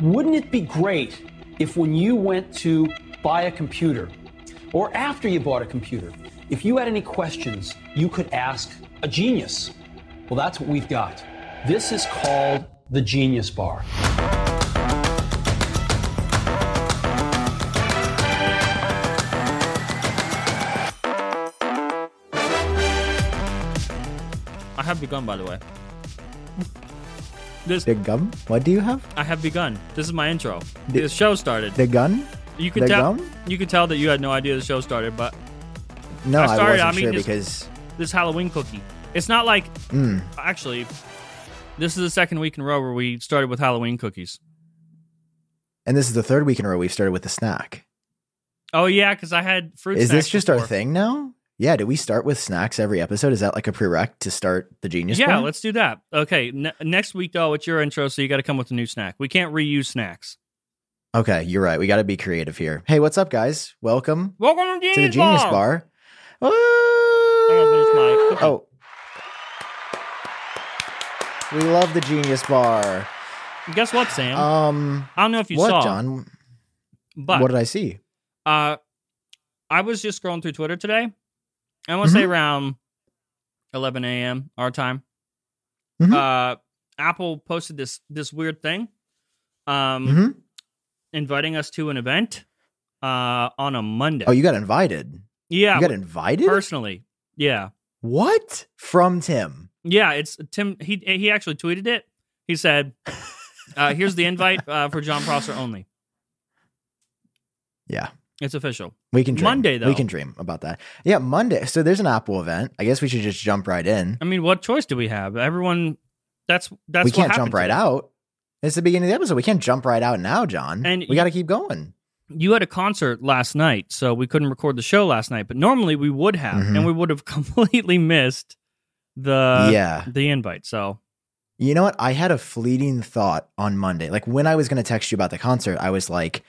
wouldn't it be great if when you went to buy a computer, or after you bought a computer, if you had any questions, you could ask a genius? Well, that's what we've got. This is called the Genius Bar. I have begun, by the way. This The gum? What do you have? I have begun. This is my intro. The- The show started. The gun? You could the tell. gum? You could tell that you had no idea the show started, but No, I I, wasn't I mean, sure just- because this Halloween cookie. It's not like mm, actually. This is the second week in a row where we started with Halloween cookies. and this is the third week in a row we've started with the snack. Oh yeah, because I had fruit. Is this just our thing now? Yeah, do we start with snacks every episode? Is that like a prereq to start the genius? Yeah, Bar? let's do that. Okay, ne- next week though, it's your intro, so you got to come with a new snack. We can't reuse snacks. Okay, you're right. We got to be creative here. Hey, what's up, guys? Welcome Welcome to, to the Genius Bar. gonna finish my cookie. Oh, we love the Genius Bar. Guess what, Sam? Um, I don't know if you what, saw, Jon? but what did I see? uh, I was just scrolling through Twitter today. I want to say Mhm. around 11 a.m. our time. Mhm. Uh, Apple posted this this weird thing, um, hmm inviting us to an event uh, on a Monday. Oh, you got invited. yeah, you got invited. personally. Yeah, What from Tim? yeah. It's Tim. He he actually tweeted it. He said, uh, "Here's the invite uh, for Jon Prosser only. Yeah, It's official." we can dream. Monday, though. We can dream about that. Yeah, Monday. So there's an Apple event. I guess we should just jump right in. I mean, what choice do we have? Everyone. That's that's we can't jump right out. It's the beginning of the episode. We can't jump right out now, Jon. And we got to keep going. you had a concert last night, so we couldn't record the show last night. But normally we would have, Mhm. and we would have completely missed the yeah. the invite. So You know what? I had a fleeting thought on Monday. Like when I was going to text you about the concert, I was like,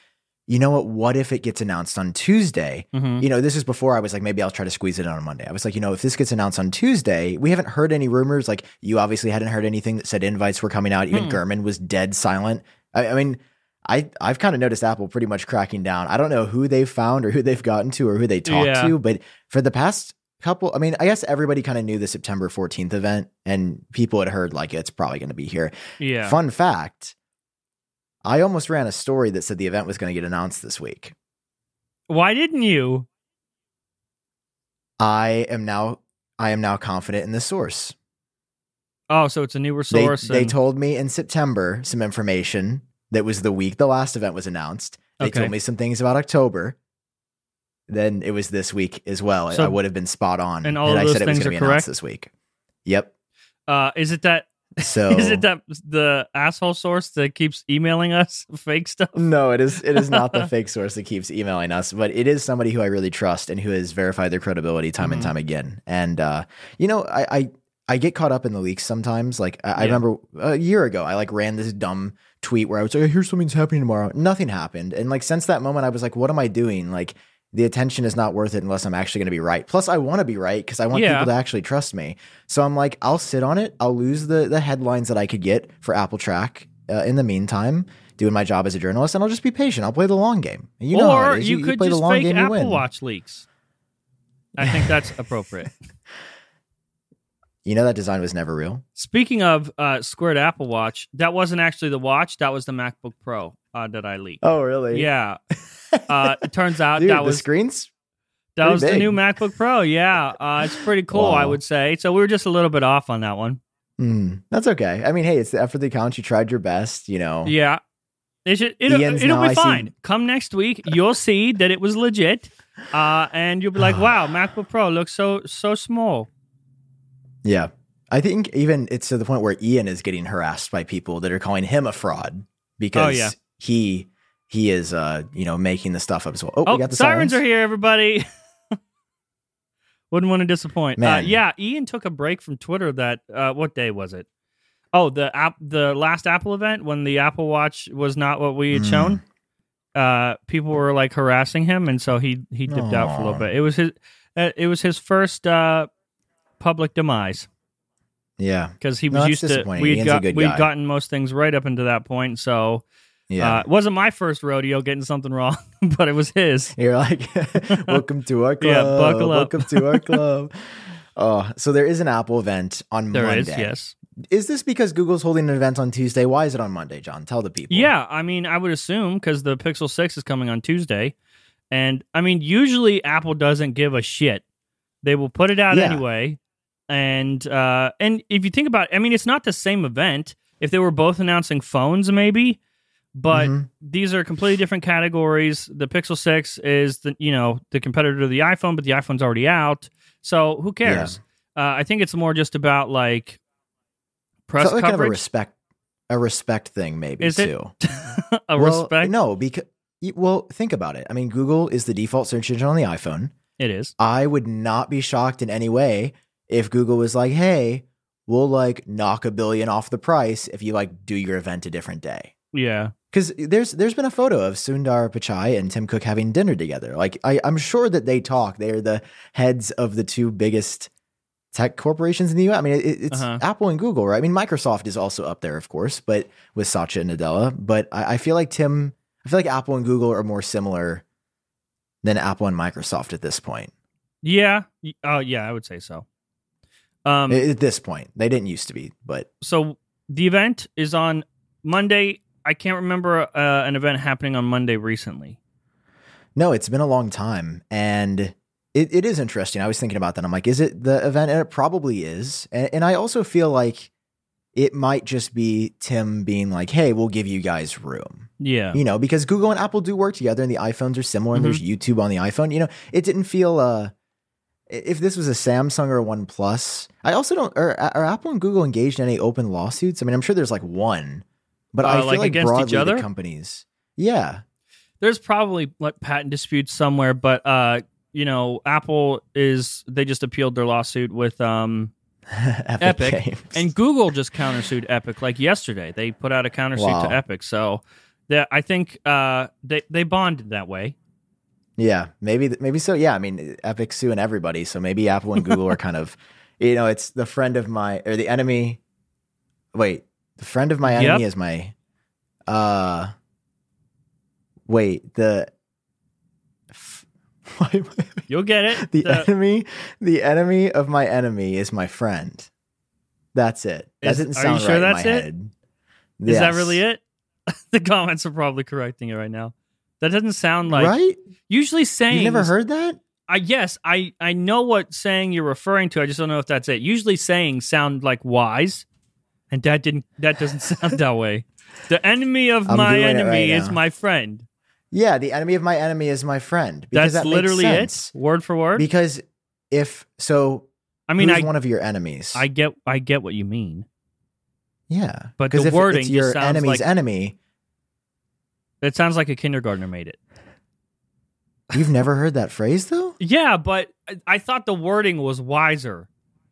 you know what? What if it gets announced on Tuesday? mhm. You know, this is before I was like, maybe I'll try to squeeze it on Monday. I was like, you know, if this gets announced on Tuesday, we haven't heard any rumors. Like, you obviously hadn't heard anything that said invites were coming out. Even Hmm. Gurman was dead silent. I, I mean, I I've kind of noticed Apple pretty much cracking down. I don't know who they've found or who they've gotten to or who they talked Yeah. to, but for the past couple, I mean, I guess everybody kind of knew the September 14th event, and people had heard like it's probably going to be here. yeah, Fun fact. I almost ran a story that said the event was going to get announced this week. why didn't you? I am now I am now confident in the source. Oh, so it's a newer source. they and- told me in September some information that was the week the last event was announced. They Okay. told me some things about October. Then it was this week as well. So- I would have been spot on. and all had of I those said it was going to be announced correct? this week. Yep. uh, is it that? So Is it that the asshole source that keeps emailing us fake stuff? No, it is it is not the fake source that keeps emailing us, but it is somebody who I really trust and who has verified their credibility time Mhm. and time again. And uh, you know, I, I I get caught up in the leaks sometimes. Like I, I remember a year ago, I like ran this dumb tweet where I was like, "Here's something's happening tomorrow." Nothing happened, and like since that moment, I was like, "What am I doing?" Like the attention is not worth it unless I'm actually going to be right. Plus, I want to be right because I want Yeah. people to actually trust me. So I'm like, I'll sit on it. I'll lose the the headlines that I could get for AppleTrack uh, in the meantime, doing my job as a journalist, and I'll just be patient. I'll play the long game. You know, how or is. you, could play just the long fake game, you Apple win. Watch leaks. I think that's appropriate. You know that design was never real. Speaking of uh, squared Apple Watch, that wasn't actually the watch. That was the MacBook Pro uh, that I leaked. Oh, really? Yeah. Uh, it turns out Dude, that the was screens. that was the new MacBook Pro. Yeah, uh, it's pretty cool. I would say. So we were just a little bit off on that one. Hmm, that's okay. I mean, hey, it's the effort that counts. You tried your best. You know. Yeah. It should, it'll, Ian's it'll be I see- fine. Come next week, you'll see that it was legit, uh, and you'll be like, "Wow, MacBook Pro looks so so small." Yeah. I think even it's to the point where Ian is getting harassed by people that are calling him a fraud because Oh, yeah. he he is uh you know making the stuff up as well. Oh, Oh, we got the sirens, sirens, are here, everybody. Wouldn't want to disappoint. Uh, yeah, Ian took a break from Twitter. That uh, what day was it? Oh, the app, the last Apple event when the Apple Watch was not what we had Mm. shown. Uh, people were like harassing him, and so he he dipped out for a little bit. It was his uh, it was his first uh, public demise Yeah. because he was that's used to we had got we guy. had gotten most things right up until that point. So Yeah. Uh, it wasn't my first rodeo getting something wrong, but it was his. You're like, welcome to our club. Yeah, buckle up. Welcome to our club. Oh, so there is an Apple event on There Monday. is, yes. Is this because Google's holding an event on Tuesday? Why is it on Monday, Jon? Tell the people. Yeah, I mean, I would assume because the Pixel 6 is coming on Tuesday. And I mean, usually Apple doesn't give a shit. They will put it out Yeah. anyway. And uh and if you think about it, I mean, it's not the same event. If they were both announcing phones, maybe, but Mhm. these are completely different categories. The Pixel 6 is the you know the competitor to the iPhone, but the iPhone's already out. So who cares? Uh, I think it's more just about like press So like kind of a coverage. respect, a respect thing, maybe Is it? too. a Well, respect. No, because well, think about it. I mean, Google is the default search engine on the iPhone. It is. I would not be shocked in any way if Google was like, "Hey, we'll like knock a billion off the price if you like do your event a different day." Yeah. Because there's there's been a photo of Sundar Pichai and Tim Cook having dinner together. Like I, I'm sure that they talk. They are the heads of the two biggest tech corporations in the U.S. I mean, it, it's Uh-huh. Apple and Google, right? I mean, Microsoft is also up there, of course, but with Satya Nadella. But I, I feel like Tim, I feel like Apple and Google are more similar than Apple and Microsoft at this point. Yeah. Oh, yeah, I would say so. Um, at this point, they didn't used to be, but so the event is on Monday. I can't remember uh, an event happening on Monday recently. No, it's been a long time. And it, it is interesting. I was thinking about that. I'm like, is it the event? And it probably is. And, and I also feel like it might just be Tim being like, hey, we'll give you guys room. Yeah. You know, because Google and Apple do work together and the iPhones are similar and there's YouTube on the iPhone. You know, it didn't feel uh if this was a Samsung or a OnePlus, I also don't are, are Apple and Google engaged in any open lawsuits? I mean, I'm sure there's like one, but Uh, I feel like like, against each other? the companies. Yeah. There's probably like patent disputes somewhere, but uh, you know, Apple is they just appealed their lawsuit with um Epic, Epic, and Google just countersued Epic like yesterday. They put out a countersuit Wow. to Epic, so that I think uh they they bonded that way. Yeah, maybe maybe so. Yeah, I mean, Epic suing everybody, so maybe Apple and Google are kind of, you know, it's the friend of my or the enemy. Wait, the friend of my enemy Yep. is my. Uh. Wait, the. f- why am I- You'll get it. the The- enemy, the enemy of my enemy is my friend. That's it. That Is- you sound sure right in that's my it? head. Is that really it? the comments are probably correcting it right now. That doesn't sound like right? usually saying. You never heard that? I yes, I I know what saying you're referring to. I just don't know if that's it. Usually saying sound like wise, and that didn't. That doesn't sound that way. The enemy of I'm my enemy right is my friend. Yeah, the enemy of my enemy is my friend. Because That's that literally sense. it, word for word. Because if so, I mean, I one of your enemies? I get I get what you mean. yeah, But the if wording it's your enemy's like- enemy. It sounds like a kindergartner made it. You've never heard that phrase though? Yeah, but I, I thought the wording was wiser.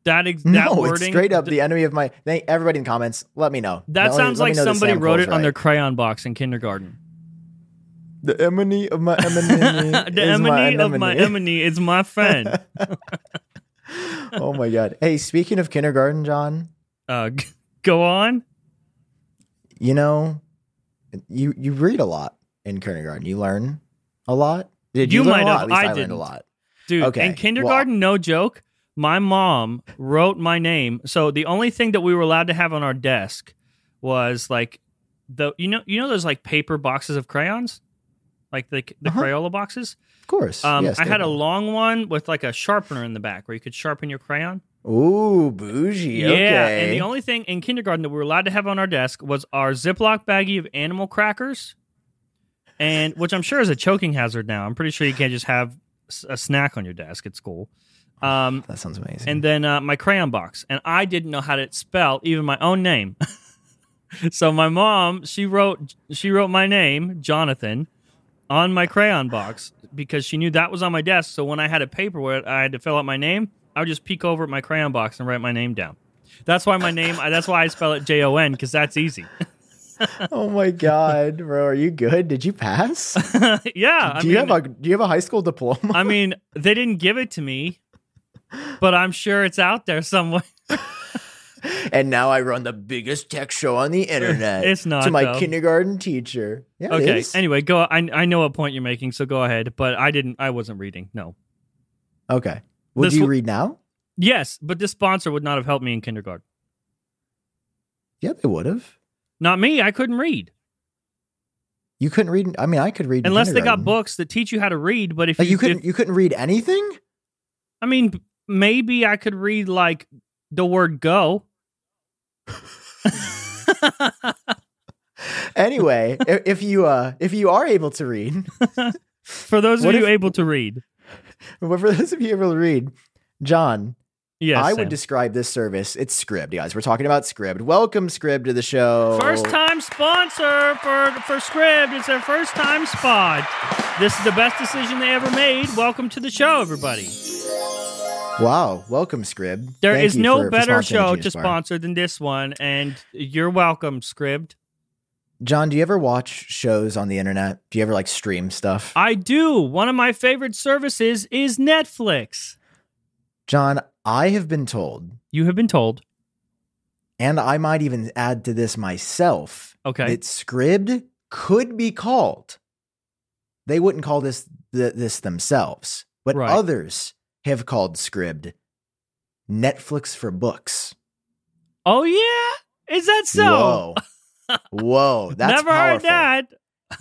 That ex- that no, wording it's straight up th- the enemy of my. Thank everybody in the comments. Let me know. That Let sounds me like somebody wrote it on their crayon box in kindergarten. The enemy of my enemy. the enemy of my enemy. is my friend. oh my god! Hey, speaking of kindergarten, Jon, uh, g- go on. you know, you you read a lot in kindergarten. You learn a lot. Did you, You learn might a have. I I, learned didn't. a lot. Dude, Okay, in kindergarten, no joke, my mom wrote my name. So the only thing that we were allowed to have on our desk was like the you know you know those like paper boxes of crayons, like the the Uh-huh. Crayola boxes. Of course. Um, yes, I had a long one with like a sharpener in the back where you could sharpen your crayon. Ooh, bougie. Yeah, okay. and the only thing in kindergarten that we were allowed to have on our desk was our Ziploc baggie of animal crackers, and which I'm sure is a choking hazard now. I'm pretty sure you can't just have a snack on your desk at school. Um, that sounds amazing. and then uh, my crayon box, and I didn't know how to spell even my own name. so my mom, she wrote she wrote my name, Jonathan, on my crayon box because she knew that was on my desk. So when I had a paper where I had to fill out my name, I would just peek over at my crayon box and write my name down. That's why my name. That's why I spell it J O N because that's easy. oh my god, bro, are you good? Did you pass? yeah. I do you mean, have a Do you have a high school diploma? I mean, they didn't give it to me, but I'm sure it's out there somewhere. and now I run the biggest tech show on the internet. It's not, to my though. kindergarten teacher. Yeah, okay. Anyway, go. I I know what point you're making, so go ahead. But I didn't. I wasn't reading. No. okay. Would you w- read now? Yes, but this sponsor would not have helped me in kindergarten. Yeah, they would have. Not me. I couldn't read You couldn't read. I mean, I could read unless they got books that teach you how to read. But if Like you, you couldn't. if- you couldn't read anything. I mean, maybe I could read like the word "go." Anyway, if, you uh if you are able to read, For those of you if- able to read, for those of you able to read, Jon, yes, I Sam. would describe this service. It's Scribd, guys. We're talking about Scribd. Welcome, Scribd, to the show. First time sponsor for for Scribd. It's their first time spot. This is the best decision they ever made. Welcome to the show, everybody. Wow, welcome, Scribd. There Thank is no for- for better the show to sponsor than this one, and you're welcome, Scribd. Jon, do you ever watch shows on the internet? Do you ever like stream stuff? I do. One of my favorite services is Netflix. Jon, I have been told, You have been told. and I might even add to this myself, Okay. that Scribd could be called. They wouldn't call this th- this themselves, but Right. others have called Scribd Netflix for books. oh yeah, is that so? Whoa. Whoa, that's Never powerful. heard that.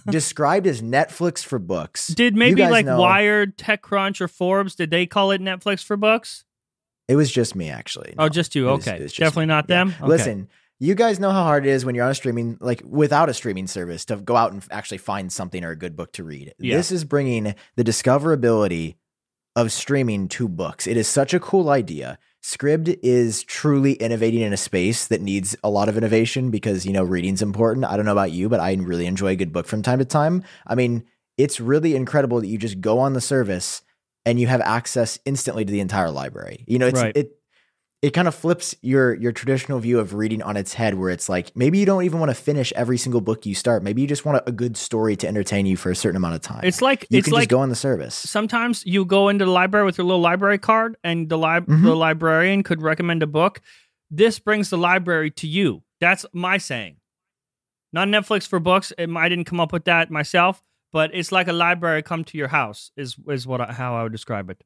Described as Netflix for books. Did maybe like know- Wired, TechCrunch, or Forbes? Did they call it Netflix for books? It was just me, actually. Oh, just you. it was- Okay, it was just definitely me. not Yeah. them. Okay. Listen, you guys know how hard it is when you're on a streaming, like without a streaming service, to go out and actually find something or a good book to read. Yeah. This is bringing the discoverability of streaming to books. It is such a cool idea. Scribd is truly innovating in a space that needs a lot of innovation because, you know, reading's important. I don't know about you, but I really enjoy a good book from time to time. I mean, it's really incredible that you just go on the service and you have access instantly to the entire library. You know, it's Right. it it kind of flips your your traditional view of reading on its head where it's like maybe you don't even want to finish every single book you start. Maybe you just want a, a good story to entertain you for a certain amount of time. It's like you it's can like just go on the service. sometimes you go into the library with your little library card, and the li- Mhm. the librarian could recommend a book. This brings the library to you. That's my saying. Not Netflix for books. It, I didn't come up with that myself, but it's like a library come to your house. Is is what I, how I would describe it.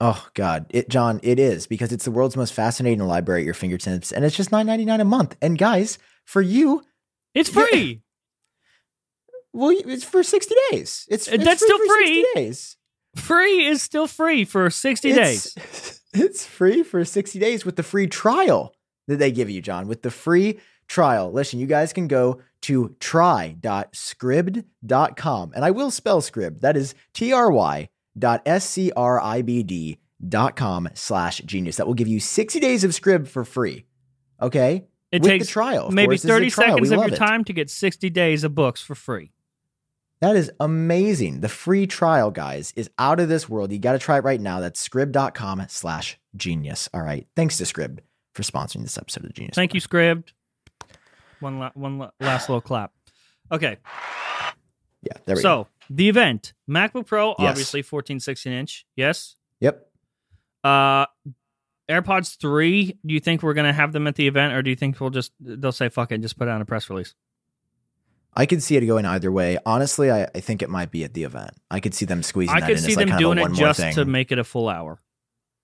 Oh God, it Jon, it is because it's the world's most fascinating library at your fingertips, and it's just nine ninety nine a month. And guys, for you, It's free. well, it's for sixty days. It's, Uh, it's that's still for 60 free. days. free is still free for sixty days. It's- It's free for 60 days with the free trial that they give you, Jon. With the free trial. Listen, you guys can go to try.scribd.com. And I will spell scribd. That is T-R-Y dot S-C-R-I-B-D dot com slash genius. That will give you 60 days of scrib for free. Okay? It With takes the trial. Of maybe course, this is a thirty trial. seconds of your it. time to get sixty days of books for free. That is amazing. The free trial, guys, is out of this world. You got to try it right now. That's scrib.com slash genius. All right. Thanks to Scrib for sponsoring this episode of the Genius. Thank you, Scrib. One la- one la- last little clap. Okay, Yeah, there we go. so go. The event MacBook Pro, Yes. obviously 14, 16 inch. Yes. Yep. Uh, AirPods three. Do you think we're gonna have them at the event, or do you think we'll just they'll say fuck it, and just put out a press release? I could see it going either way. Honestly, I, I think it might be at the event. I could see them squeezing I could see like them kind doing it just thing. to make it a full hour.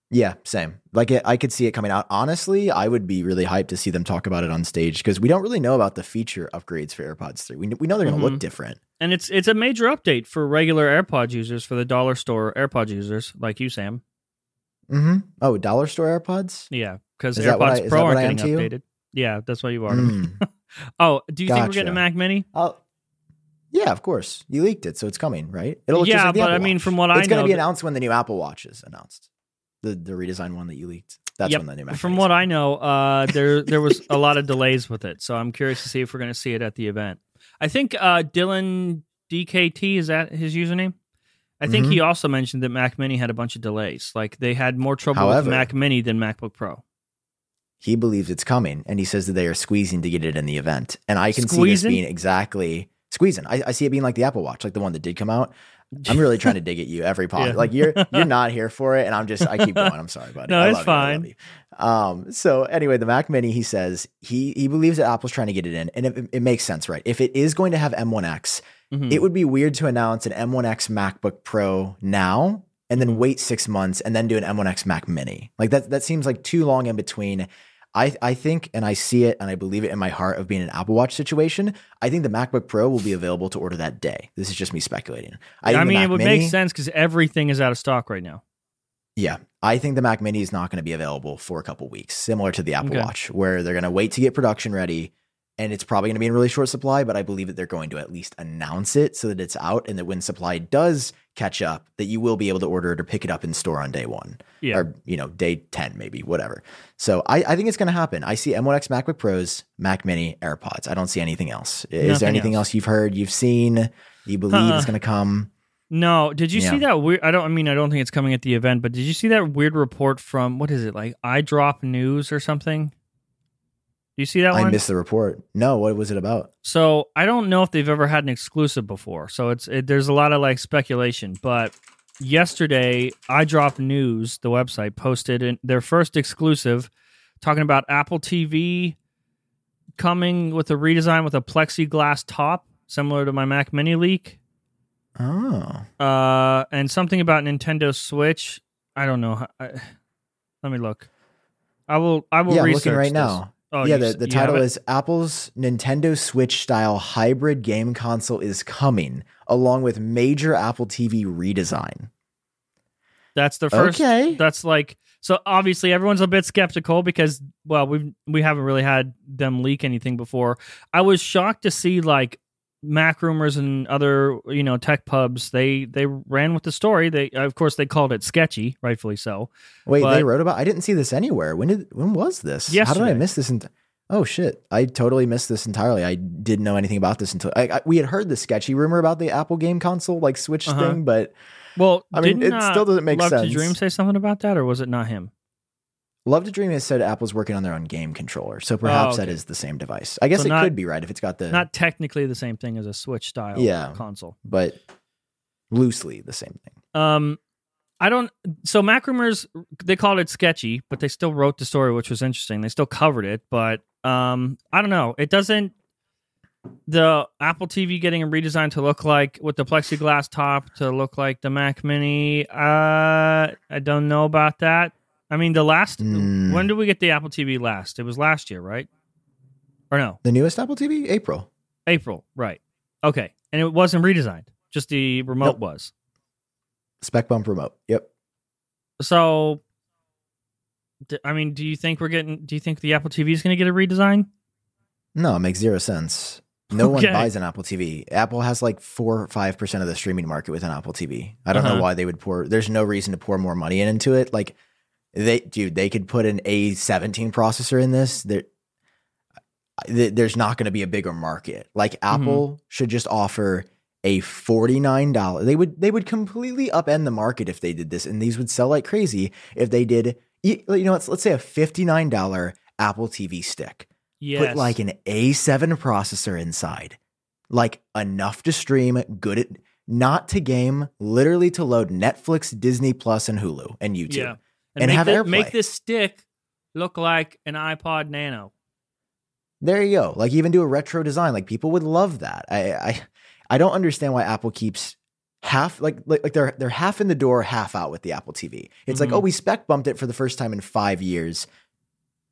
Yeah, same. Like it, I could see it coming out. Honestly, I would be really hyped to see them talk about it on stage because we don't really know about the feature upgrades for AirPods 3. We, we know they're going to Mhm. look different. And it's it's a major update for regular AirPods users, for the dollar store AirPods users like you, Sam. hmm Oh, dollar store AirPods? Yeah, because what I- AirPods Pro aren't getting updated. Yeah, that's why you are. Mm. Oh, do you think we're getting a Mac Mini? I'll- yeah, of course. You leaked it, so it's coming, right? It'll look just Yeah, like the but I mean, from what I it's going to be announced when the new Apple Watch is announced. The the redesigned one that you leaked. That's Yep. when the new Mac From what. I know, uh, there there was a lot of delays with it, so I'm curious to see if we're going to see it at the event. I think uh, Dylan DKT is that his username. I think Mm-hmm. he also mentioned that Mac Mini had a bunch of delays. Like they had more trouble However- with Mac Mini than MacBook Pro. he believes it's coming and he says that they are squeezing to get it in the event and i can see Squeezing? this being exactly squeezing I, I see it being like the apple watch like the one that did come out I'm really trying to dig at you every pod. Yeah. Like you're you're not here for it, and I'm just I keep going. I'm sorry, buddy. No, I it's love you, I fine. you. Um. So anyway, the Mac Mini, he says he he believes that Apple's trying to get it in, and it, it makes sense, right? If it is going to have M1X, Mhm. it would be weird to announce an M1X MacBook Pro now and then wait six months and then do an M1X Mac Mini. Like that that seems like too long in between. I, I think and I see it and I believe it in my heart of being an Apple Watch situation. I think the MacBook Pro will be available to order that day. This is just me speculating. I, the mean, it would Mini- make sense because everything is out of stock right now. Yeah, I think the Mac Mini is not going to be available for a couple weeks, similar to the Apple Okay. Watch, where they're going to wait to get production ready, and it's probably going to be in really short supply. But I believe that they're going to at least announce it so that it's out, and that when supply does catch up, that you will be able to order it or pick it up in store on day one, Yeah. or you know, day ten, maybe whatever. So I, I think it's going to happen. I see M1X MacBook Pros, Mac Mini, AirPods. I don't see anything else. Is Nothing there anything else. else. you've heard, you've seen, you believe Uh-uh. is going to come? No, did you see that weird? I don't. I mean, I don't think it's coming at the event, but did you see that weird report from what is it like iDrop News or something? Do you see that one? I one? missed the report. No, what was it about? So I don't know if they've ever had an exclusive before. So it's it, there's a lot of like speculation. But yesterday, iDrop News, the website, posted in their first exclusive, talking about Apple TV coming with a redesign with a plexiglass top, similar to my Mac Mini leak, Oh. uh, and something about Nintendo Switch. I don't know. I, let me look. I will. I will. yeah, research looking right this. now. Oh, yeah, the, the title is Apple's Nintendo Switch style hybrid game console is coming, along with major Apple TV redesign. That's the first. Okay. That's like so. Obviously, everyone's a bit skeptical because well, we we haven't really had them leak anything before. I was shocked to see like MacRumors and other you know tech pubs. They they ran with the story. They of course they called it sketchy, rightfully so. Wait, But- they wrote about. I didn't see this anywhere. When did? When was this? How did I miss this? Ent- oh shit! I totally missed this entirely. I didn't know anything about this until I, I, we had heard the sketchy rumor about the Apple game console like Switch Uh-huh. thing, but Well, I mean, it uh, still doesn't make Love to sense. Dream say something about that, or was it not him? Love to Dream has said Apple's working on their own game controller, so perhaps that Oh, okay. is the same device. I guess So it not- could be right if it's got the Not technically the same thing as a Switch style Yeah. console. but loosely the same thing. Um, I don't. So MacRumors they called it sketchy, but they still wrote the story, which was interesting. They still covered it, but um, I don't know. It doesn't. The Apple TV getting a redesign to look like with the plexiglass top to look like the Mac Mini. Uh, I don't know about that. I mean, the last Mm. when did we get the Apple TV last? It was last year, right? Or no, The newest Apple TV, April. April, right? Okay, and it wasn't redesigned. Just the remote Nope. was. Spec bump remote. Yep. So, d- I mean, do you think we're getting? Do you think the Apple TV is going to get a redesign? No, it makes zero sense. No Okay. one buys an Apple TV. Apple has like four or five percent of the streaming market with an Apple TV. I don't Uh-huh. know why they would pour. There's no reason to pour more money into it. Like they, dude, they could put an A17 processor in this. There, there's not going to be a bigger market. Like Mm-hmm. Apple should just offer a forty nine dollar. They would they would completely upend the market if they did this, and these would sell like crazy if they did. You know, let's let's say a fifty nine dollar Apple TV stick Yes. put like an A7 processor inside, like enough to stream, good at not to game, literally to load Netflix, Disney Plus, and Hulu and YouTube. yeah, and make have the- AirPlay. Make this stick look like an iPod Nano. There you go. Like even do a retro design. Like people would love that. I I, I don't understand why Apple keeps half like, like like they're they're half in the door, half out with the Apple TV. It's like Mhm. oh we spec bumped it for the first time in five years,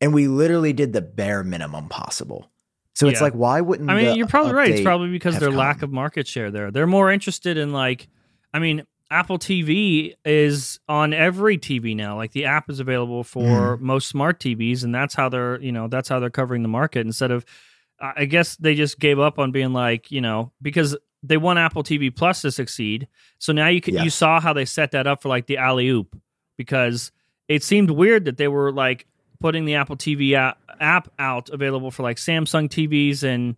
and we literally did the bare minimum possible. So it's like why wouldn't I mean, the you're probably right. It's update probably because have their come? lack of market share there. They're more interested in like, I mean, Apple TV is on every TV now. Like the app is available Mm. for most smart TVs, and that's how they're you know that's how they're covering the market instead of. I guess they just gave up on being like you know because they want Apple TV Plus to succeed. So now you can, you saw how they set that up for like the alley oop because it seemed weird that they were like putting the Apple TV app out available for like Samsung TVs and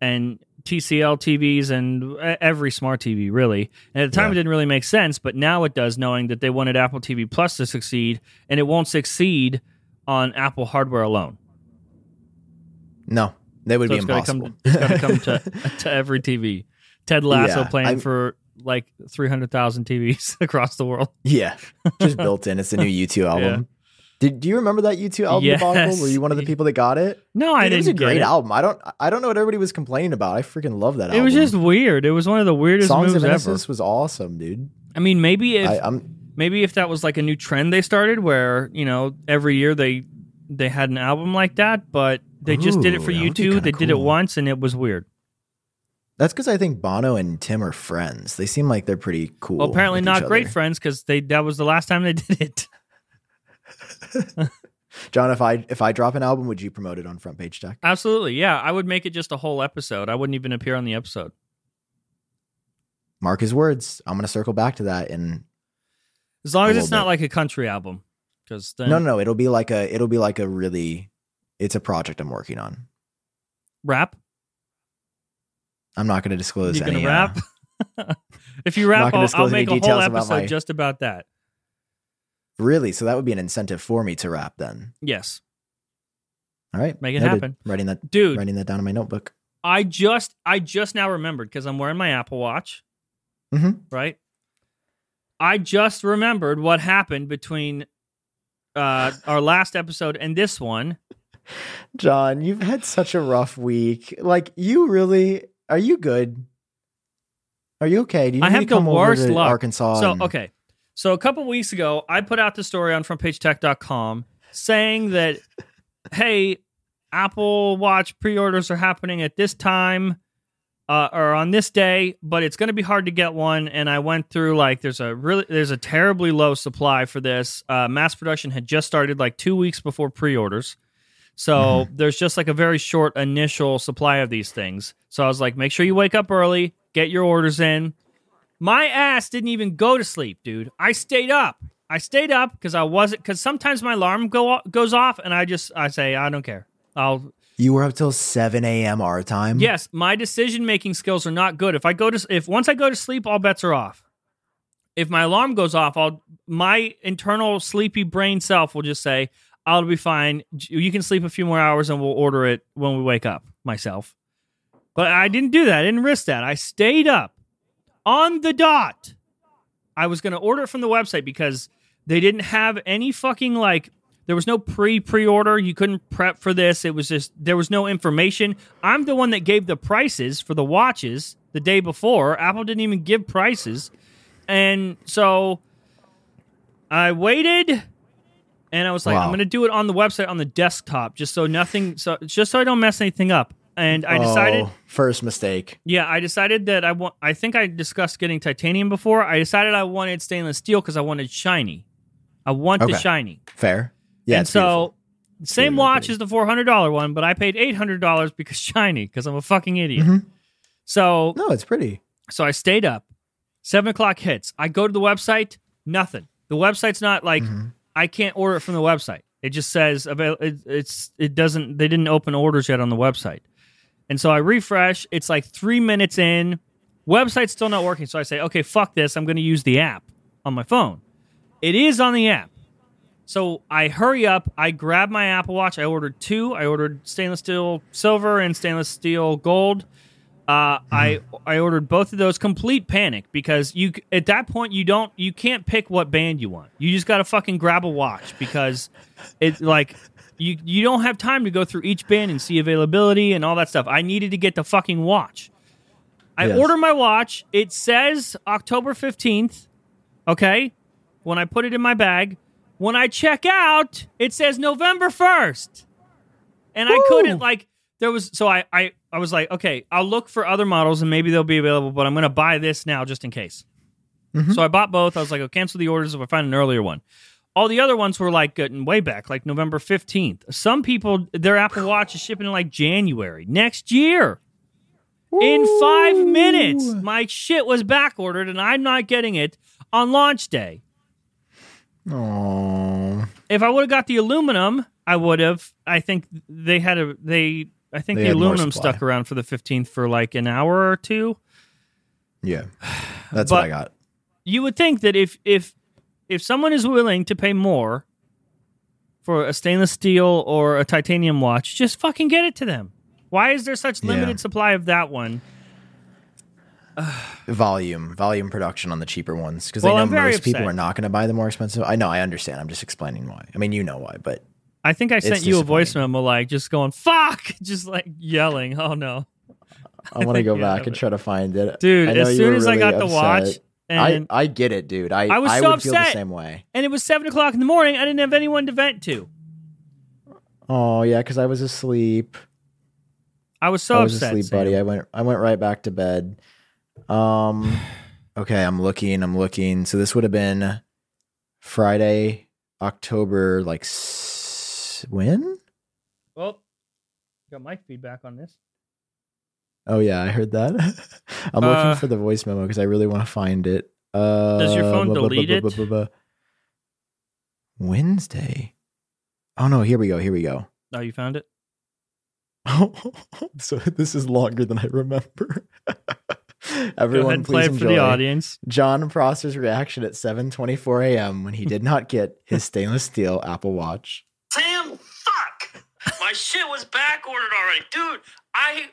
and TCL TVs and every smart TV really. And at the time Yeah. it didn't really make sense, but now it does knowing that they wanted Apple TV Plus to succeed and it won't succeed on Apple hardware alone. No, that would So be it's impossible. come to, it's to come to to every TV. Ted Lasso Yeah, playing I'm- for like 300,000 TVs across the world. Yeah, just built in. It's the new U2 album. Did do you remember that U2 album Yes. debacle? Were you one of the people that got it? No, I Dude, it didn't was a great it. album. I don't I don't know what everybody was complaining about. I freaking love that album. It was just weird. It was one of the weirdest Songs moves of ever. Was awesome, dude. I mean, maybe if I, I'm maybe if that was like a new trend they started where, you know, every year they they had an album like that, but they just did it for that you would be two. kinda They did it once and it was weird. that's because I think Bono and Tim are friends. They seem like they're pretty cool. Well, apparently not great friends because they that was the last time they did it. Jon, if I if I drop an album, would you promote it on Front Page Tech? Absolutely, yeah. I would make it just a whole episode. I wouldn't even appear on the episode. Mark his words. I'm gonna circle back to that and As long as it's not bit. like a country album, because then no, no, no. It'll be like a it'll be like a really it's a project I'm working on. rap. I'm not gonna disclose You gonna any, uh, rap? if you rap, I'll, I'll make a whole episode my- just about that. Really, so that would be an incentive for me to rap then. Yes, All right. Make it noted. happen. Writing that dude. writing that down in my notebook. I just I just now remembered because I'm wearing my Apple Watch. Mhm. Right. I just remembered what happened between uh, our last episode and this one. Jon, you've had such a rough week. Like you really are you good? Are you okay? Do you I need have to the come over worst to luck. Arkansas? So and- okay, so a couple weeks ago, I put out the story on FrontPageTech.com saying that, hey, Apple Watch pre-orders are happening at this time uh, or on this day, but it's going to be hard to get one. And I went through like there's a really there's a terribly low supply for this. Uh, mass production had just started like two weeks before pre-orders. So there's just like a very short initial supply of these things. So I was like, make sure you wake up early, get your orders in. My ass didn't even go to sleep, dude. I stayed up. I stayed up because I wasn't because sometimes my alarm go goes off and I just I say I don't care. I'll you were up till seven a.m. our time. yes, my decision making skills are not good. If I go to if once I go to sleep, all bets are off. If my alarm goes off, I'll my internal sleepy brain self will just say I'll be fine. You can sleep a few more hours and we'll order it when we wake up. Myself, but I didn't do that. I didn't risk that. I stayed up on the dot. I was going to order it from the website because they didn't have any fucking like there was no pre pre order. You couldn't prep for this. It was just there was no information. I'm the one that gave the prices for the watches the day before. Apple didn't even give prices, and so I waited. And I was like, Wow. I'm going to do it on the website on the desktop, just so nothing, so just so I don't mess anything up. And I decided, Oh, first mistake. yeah, I decided that I want. I think I discussed getting titanium before. I decided I wanted stainless steel because I wanted shiny. I want the shiny. Fair. Yeah. and so beautiful. same watch as the four hundred dollar one, but I paid eight hundred dollars because shiny because I'm a fucking idiot. Mhm. So no, it's pretty. so I stayed up. Seven o'clock hits. I go to the website. Nothing. The website's not like Mhm. I can't order it from the website. It just says avail- it, it's it doesn't. They didn't open orders yet on the website. And so I refresh. It's like three minutes in. Website's still not working. So I say, okay, fuck this. I'm going to use the app on my phone. It is on the app. So I hurry up. I grab my Apple Watch. I ordered two. I ordered stainless steel silver and stainless steel gold. Uh, I I ordered both of those. Complete panic because you at that point you don't you can't pick what band you want. You just got to fucking grab a watch because it's like you you don't have time to go through each band and see availability and all that stuff. I needed to get the fucking watch. I Yes. order my watch. It says October 15th. Okay? When I put it in my bag, when I check out, it says November 1st. And I couldn't like there was so I I I was like, okay, I'll look for other models and maybe they'll be available, but I'm going to buy this now just in case. Mhm. So I bought both. I was like, I'll cancel the orders if I find an earlier one. All the other ones were like getting way back, like November 15th. Some people, their Apple Watch is shipping in like January next year. In five minutes, my shit was back ordered and I'm not getting it on launch day. Oh, If I would have got the aluminum, I would have. I think they had a they. I think the aluminum stuck around for the 15th for like an hour or two. yeah. That's what I got. you would think that if if if someone is willing to pay more for a stainless steel or a titanium watch, just fucking get it to them. Why is there such limited Yeah. supply of that one? volume, volume production on the cheaper ones because Well, they know most people are not going to buy the more expensive. I know, I understand. I'm just explaining why. I mean, you know why, but I think I sent you a voice memo like just going fuck, just like yelling. Oh no, I want to go back and try to find it. dude! I As soon as I really got the watch, and I, I get it, dude. I, I was I so would feel the upset. same way. and it was seven o'clock in the morning, I didn't have anyone to vent to. Oh yeah, because I was asleep. I was so I was upset, asleep, Sam. buddy. I went I went right back to bed. Um okay, I'm looking, I'm looking. So this would have been Friday, October like s- when? Well, got my feedback on this. Oh yeah, I heard that. I'm Uh, looking for the voice memo because I really want to find it. Uh Does your phone blah, blah, delete blah, it? blah. Wednesday. Oh no, here we go. Here we go. Oh, you found it? so this is longer than I remember. Go Everyone, ahead and please play it enjoy. for the audience. Jon Prosser's reaction at 7:24 a.m. when he did not get his stainless steel Apple Watch. Sam, fuck! My shit was back ordered already. Dude, I.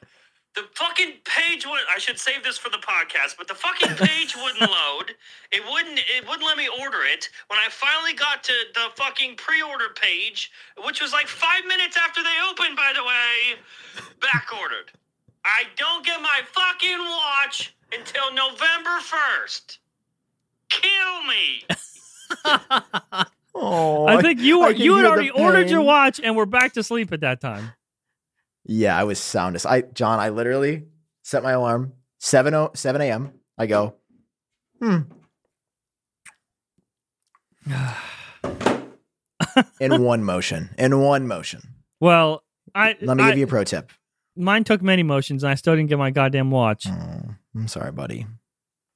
The fucking page would. I should save this for the podcast, but the fucking page wouldn't load. It wouldn't. It wouldn't let me order it. When I finally got to the fucking pre-order page, which was like five minutes after they opened, by the way, back ordered. I don't get my fucking watch until November first. Kill me. Oh, I think you were you had hear the already ordered your watch and were back to sleep at that time. Yeah, I was sound. I Jon, I literally set my alarm 7 o- 7 a.m. I go, hmm. in one motion. In one motion. Well, I Let me I- give you a pro tip. mine took many motions and I still didn't get my goddamn watch. Oh, I'm sorry, buddy.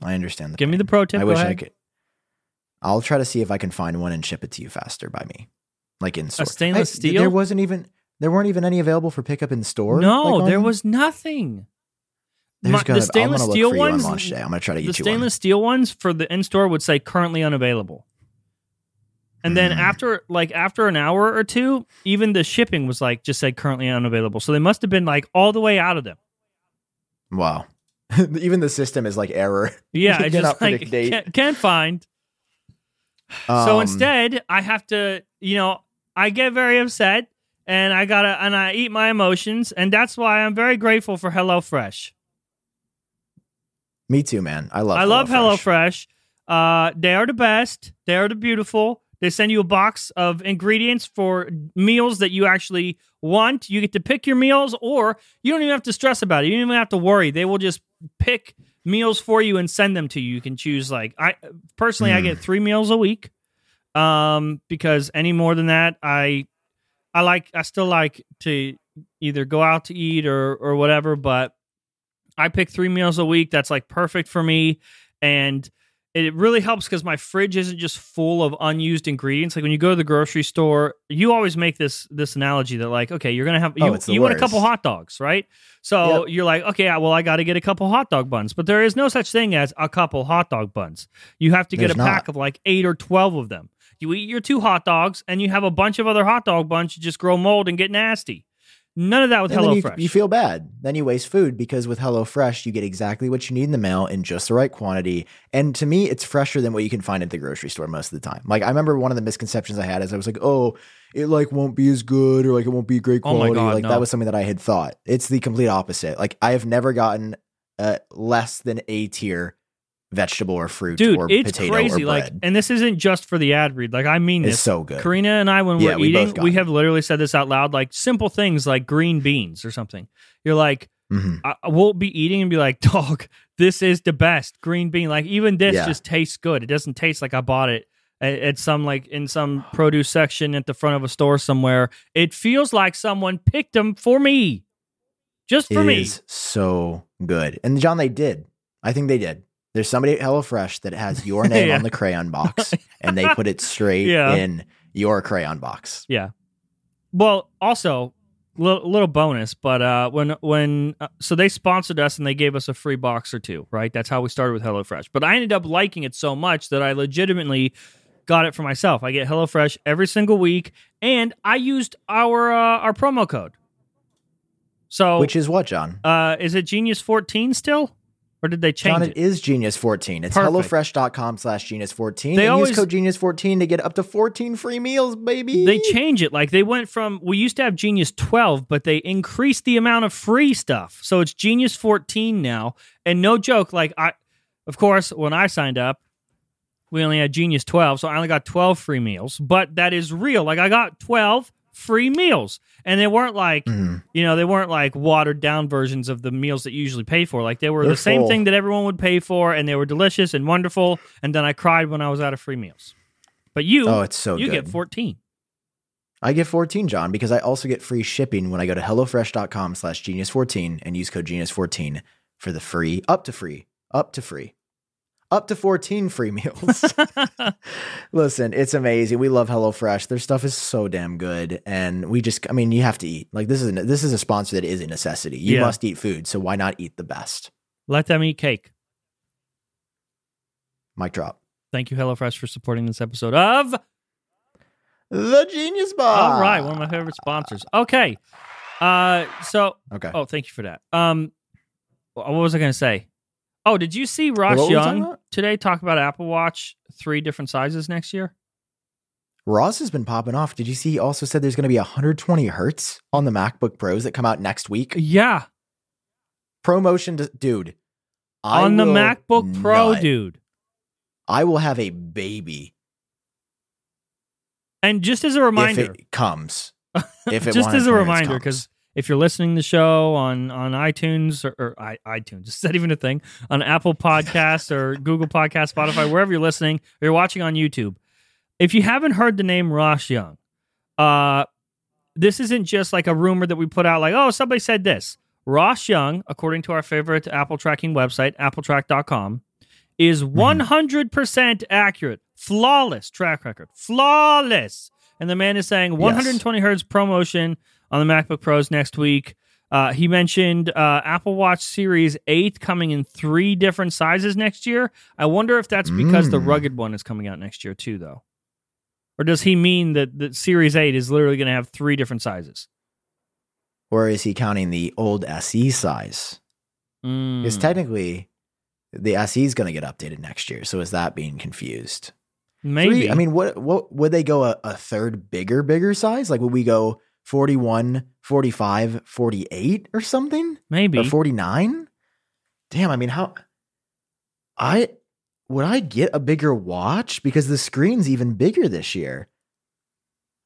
I understand the Give me the pro tip. I wish I could. I'll try to see if I can find one and ship it to you faster by me, like in store. stainless I- steel? There wasn't even. There weren't even any available for pickup in store. No, like, there was nothing. There's my- the gonna, stainless I'm gonna steel ones- on. I'm gonna try to The get you stainless steel ones for the in store would say currently unavailable. And then Hmm. after like after an hour or two, even the shipping was like just said currently unavailable. So they must have been like all the way out of them. Wow. even the system is like error. Yeah, cannot just like date. can't, can't find. so Um, instead, I have to, you know, I get very upset and I gotta and I eat my emotions, and that's why I'm very grateful for HelloFresh. me too, man. I love. I love HelloFresh. Uh, they are the best. They are the beautiful. They send you a box of ingredients for meals that you actually want. You get to pick your meals, or you don't even have to stress about it. You don't even have to worry. They will just pick meals for you and send them to you. You can choose like I personally I Hmm. get three meals a week. Um, because any more than that, I I like I still like to either go out to eat or or whatever, but I pick three meals a week. That's like perfect for me. And it really helps because my fridge isn't just full of unused ingredients. Like when you go to the grocery store, you always make this this analogy that like, okay, you're gonna have Oh, you, you want a couple hot dogs, right? So you're like, okay, well, I got to get a couple hot dog buns, but there is no such thing as a couple hot dog buns. You have to get There's a pack of like eight or twelve of them. You eat your two hot dogs, and you have a bunch of other hot dog buns. You just grow mold and get nasty. None of that with then you, you feel bad. Then you waste food because with HelloFresh, you get exactly what you need in the mail in just the right quantity. And to me, it's fresher than what you can find at the grocery store most of the time. Like I remember one of the misconceptions I had is I was like, oh, it like won't be as good or like it won't be great Oh quality. God, like no. that was something that I had thought. It's the complete opposite. Like I have never gotten uh, less than A tier vegetable or fruit Dude, or it's potato crazy. or Like, and this isn't just for the ad read. Like, I mean it's this. so good. Karina and I, when Yeah, we're we eating, we have literally said this out loud. Like simple things like green beans or something. You're like, mm-hmm. I, we'll be eating and be like, dog, this is the best green bean. Like even this Yeah. just tastes good. It doesn't taste like I bought it at, at some like in some produce section at the front of a store somewhere. It feels like someone picked them for me, just for It me. so good. And Jon, they did. I think they did. There's somebody at HelloFresh that has your name Yeah. on the crayon box, and they put it straight Yeah. in your crayon box. Yeah. Well, also little, little bonus, but uh, when when uh, so they sponsored us and they gave us a free box or two, right? That's how we started with HelloFresh. But I ended up liking it so much that I legitimately got it for myself. I get HelloFresh every single week, and I used our uh, our promo code. So, Which is what, Jon? uh, is it Genius fourteen still? Or did they change Jon, it? it is Genius 14. It's Perfect. HelloFresh.com slash Genius 14. They and always- use code Genius 14 to get up to 14 free meals, baby. They change it. Like they went from we used to have Genius 12, but they increased the amount of free stuff. So it's Genius 14 now. And no joke, like I of course, when I signed up, we only had Genius 12, so I only got 12 free meals, but that is real. Like I got 12 free meals. And they weren't like, Mhm. you know, they weren't like watered down versions of the meals that you usually pay for. Like they were They're the same full. thing that everyone would pay for and they were delicious and wonderful, and then I cried when I was out of free meals. But you Oh, it's so you good. get 14. I get 14, Jon, because I also get free shipping when I go to HelloFresh.com slash Genius14 and use code Genius14 for the free, up to free, up to free, up to 14 free meals. Listen, it's amazing. We love HelloFresh. Their stuff is so damn good. And we just, I mean, you have to eat. Like, this is, a, this is a sponsor that is a necessity. You Yeah. must eat food. So why not eat the best? Let them eat cake. Mic drop. Thank you, HelloFresh, for supporting this episode of. The Genius Bar. All right, one of my favorite sponsors. Okay, uh, so Okay. oh, thank you for that. Um, what was I going to say? Oh, did you see Ross What were we talking Young today talk about Apple Watch three different sizes next year? Ross has been popping off. Did you see he also said there's going to be 120 hertz on the MacBook Pros that come out next week? Yeah, promotion to, dude I on the MacBook Pro, dude. i will have a baby And just as a reminder, if it comes if it just as a reminder, because if you're listening to the show on on iTunes or, or I, iTunes, is that even a thing? On Apple Podcasts or Google Podcasts, Spotify, wherever you're listening, or you're watching on YouTube. If you haven't heard the name Ross Young, uh, this isn't just like a rumor that we put out, like, oh, somebody said this. Ross Young, according to our favorite Apple tracking website, appletrack.com, is 100% accurate, flawless track record, flawless. And the man is saying 120 hertz promotion on the MacBook Pros next week. Uh, he mentioned uh, Apple Watch Series 8 coming in three different sizes next year. I wonder if that's because the Mm. rugged one is coming out next year too, though. Or does he mean that the Series 8 is literally going to have three different sizes? or is he counting the old se size Mm. because technically the se is going to get updated next year so is that being confused Maybe. Three- i mean what what would they go a, a third bigger bigger size like would we go 41 45 48 or something maybe. or 49 damn i mean how i would i get a bigger watch because the screen's even bigger this year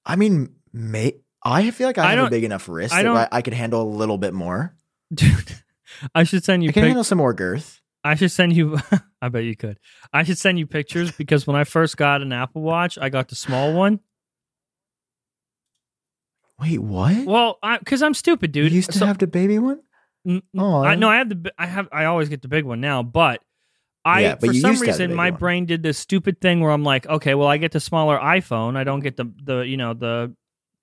i mean may i feel like i, I have a big enough wrist I that I, I could handle a little bit more Dude, I should send you. i can pic- handle some more girth I should send you. I bet you could. I should send you pictures because when I first got an Apple Watch, I got the small one. Wait what Well, because I'm stupid, dude. you used to So- have the baby one N- Aw. I no, I have the. I have. I always get the big one now, but I Yeah, but for some used to have the reason my one. brain did this stupid thing where I'm like, okay, well, I get the smaller iPhone. I don't get the the you know the